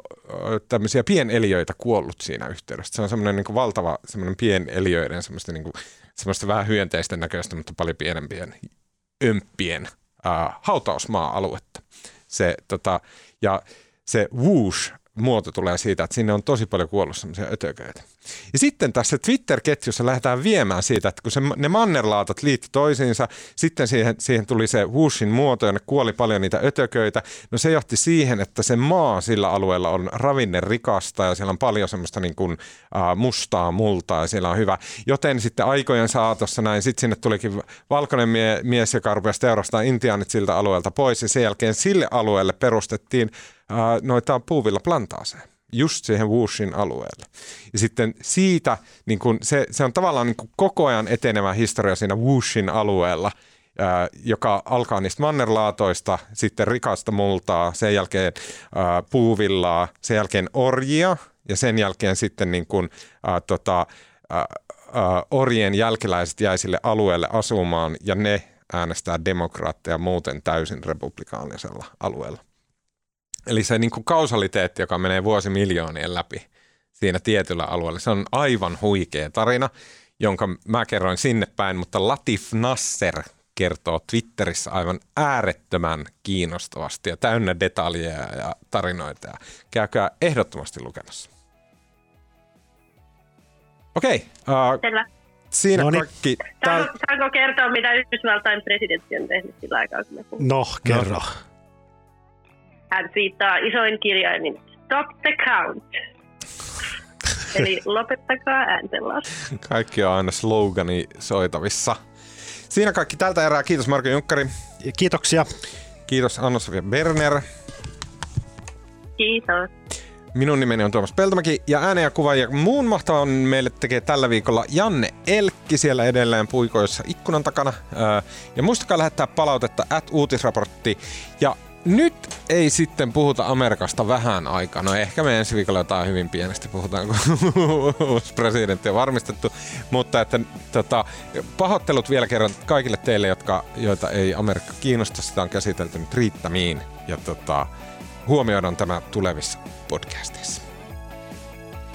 tämmöisiä pieneliöitä kuollut siinä yhteydessä. Se on semmoinen niin valtava semmoinen pieneliöiden, semmoista, niin kuin, semmoista vähän hyönteisten näköistä, mutta paljon pienempien ömppien äh, hautausmaa-aluetta. Se, tota, ja se whoosh muoto tulee siitä, että sinne on tosi paljon kuollut semmoisia ötököitä. Ja sitten tässä Twitter-ketjussa lähdetään viemään siitä, että kun se, ne mannerlaatat liitti toisiinsa, sitten siihen, siihen tuli se whooshin muoto ja ne kuoli paljon niitä ötököitä. No se johti siihen, että se maa sillä alueella on ravinne rikasta ja siellä on paljon semmoista niin kuin, uh, mustaa multaa ja siellä on hyvä. Joten sitten aikojen saatossa näin, sitten sinne tulikin valkoinen mie- mies, joka rupesi teurastaa intiaanit siltä alueelta pois ja sen jälkeen sille alueelle perustettiin uh, noita puuvilla plantaaseja just siihen Wushin alueelle. Ja sitten siitä, niin kun se, se on tavallaan niin koko ajan etenevä historia siinä Wushin alueella, ää, joka alkaa niistä mannerlaatoista, sitten rikasta multaa, sen jälkeen ää, puuvillaa, sen jälkeen orjia ja sen jälkeen sitten niin kun, ää, tota, ää, ää, orjien jälkeläiset jäi sille alueelle asumaan ja ne äänestää demokraatteja muuten täysin republikaanisella alueella. Eli se niin kuin kausaliteetti, joka menee vuosimiljoonien läpi siinä tietyllä alueella, se on aivan huikea tarina, jonka mä kerroin sinne päin, mutta Latif Nasser kertoo Twitterissä aivan äärettömän kiinnostavasti ja täynnä detaljeja ja tarinoita. Ja käykää ehdottomasti lukemassa. Okei. Okay, uh, siinä Noniin. kaikki. Saanko, saanko kertoa, mitä Yhdysvaltain presidentti on tehnyt sillä aikaa, kun me No, kerro. No. Hän viittaa isoin kirjaimin Stop the count. Eli lopettakaa ääntenlasku. Kaikki on aina slogani soitavissa. Siinä kaikki tältä erää. Kiitos Marko Junkkari. Kiitoksia. Kiitos Anna-Sofia Berner. Kiitos. Minun nimeni on Tuomas Peltomäki ja äänen ja kuva ja muun mahtavan meille tekee tällä viikolla Janne Elkki siellä edelleen puikoissa ikkunan takana. Ja muistakaa lähettää palautetta at uutisraportti ja nyt ei sitten puhuta Amerikasta vähän aikaa. No ehkä me ensi viikolla jotain hyvin pienesti puhutaan, kun uusi presidentti on varmistettu. Mutta että, tota, pahoittelut vielä kerran kaikille teille, jotka, joita ei Amerikka kiinnosta. Sitä on käsitelty nyt riittämiin. Ja tota, huomioidaan tämä tulevissa podcasteissa.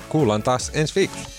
Kuullaan taas ensi viikolla.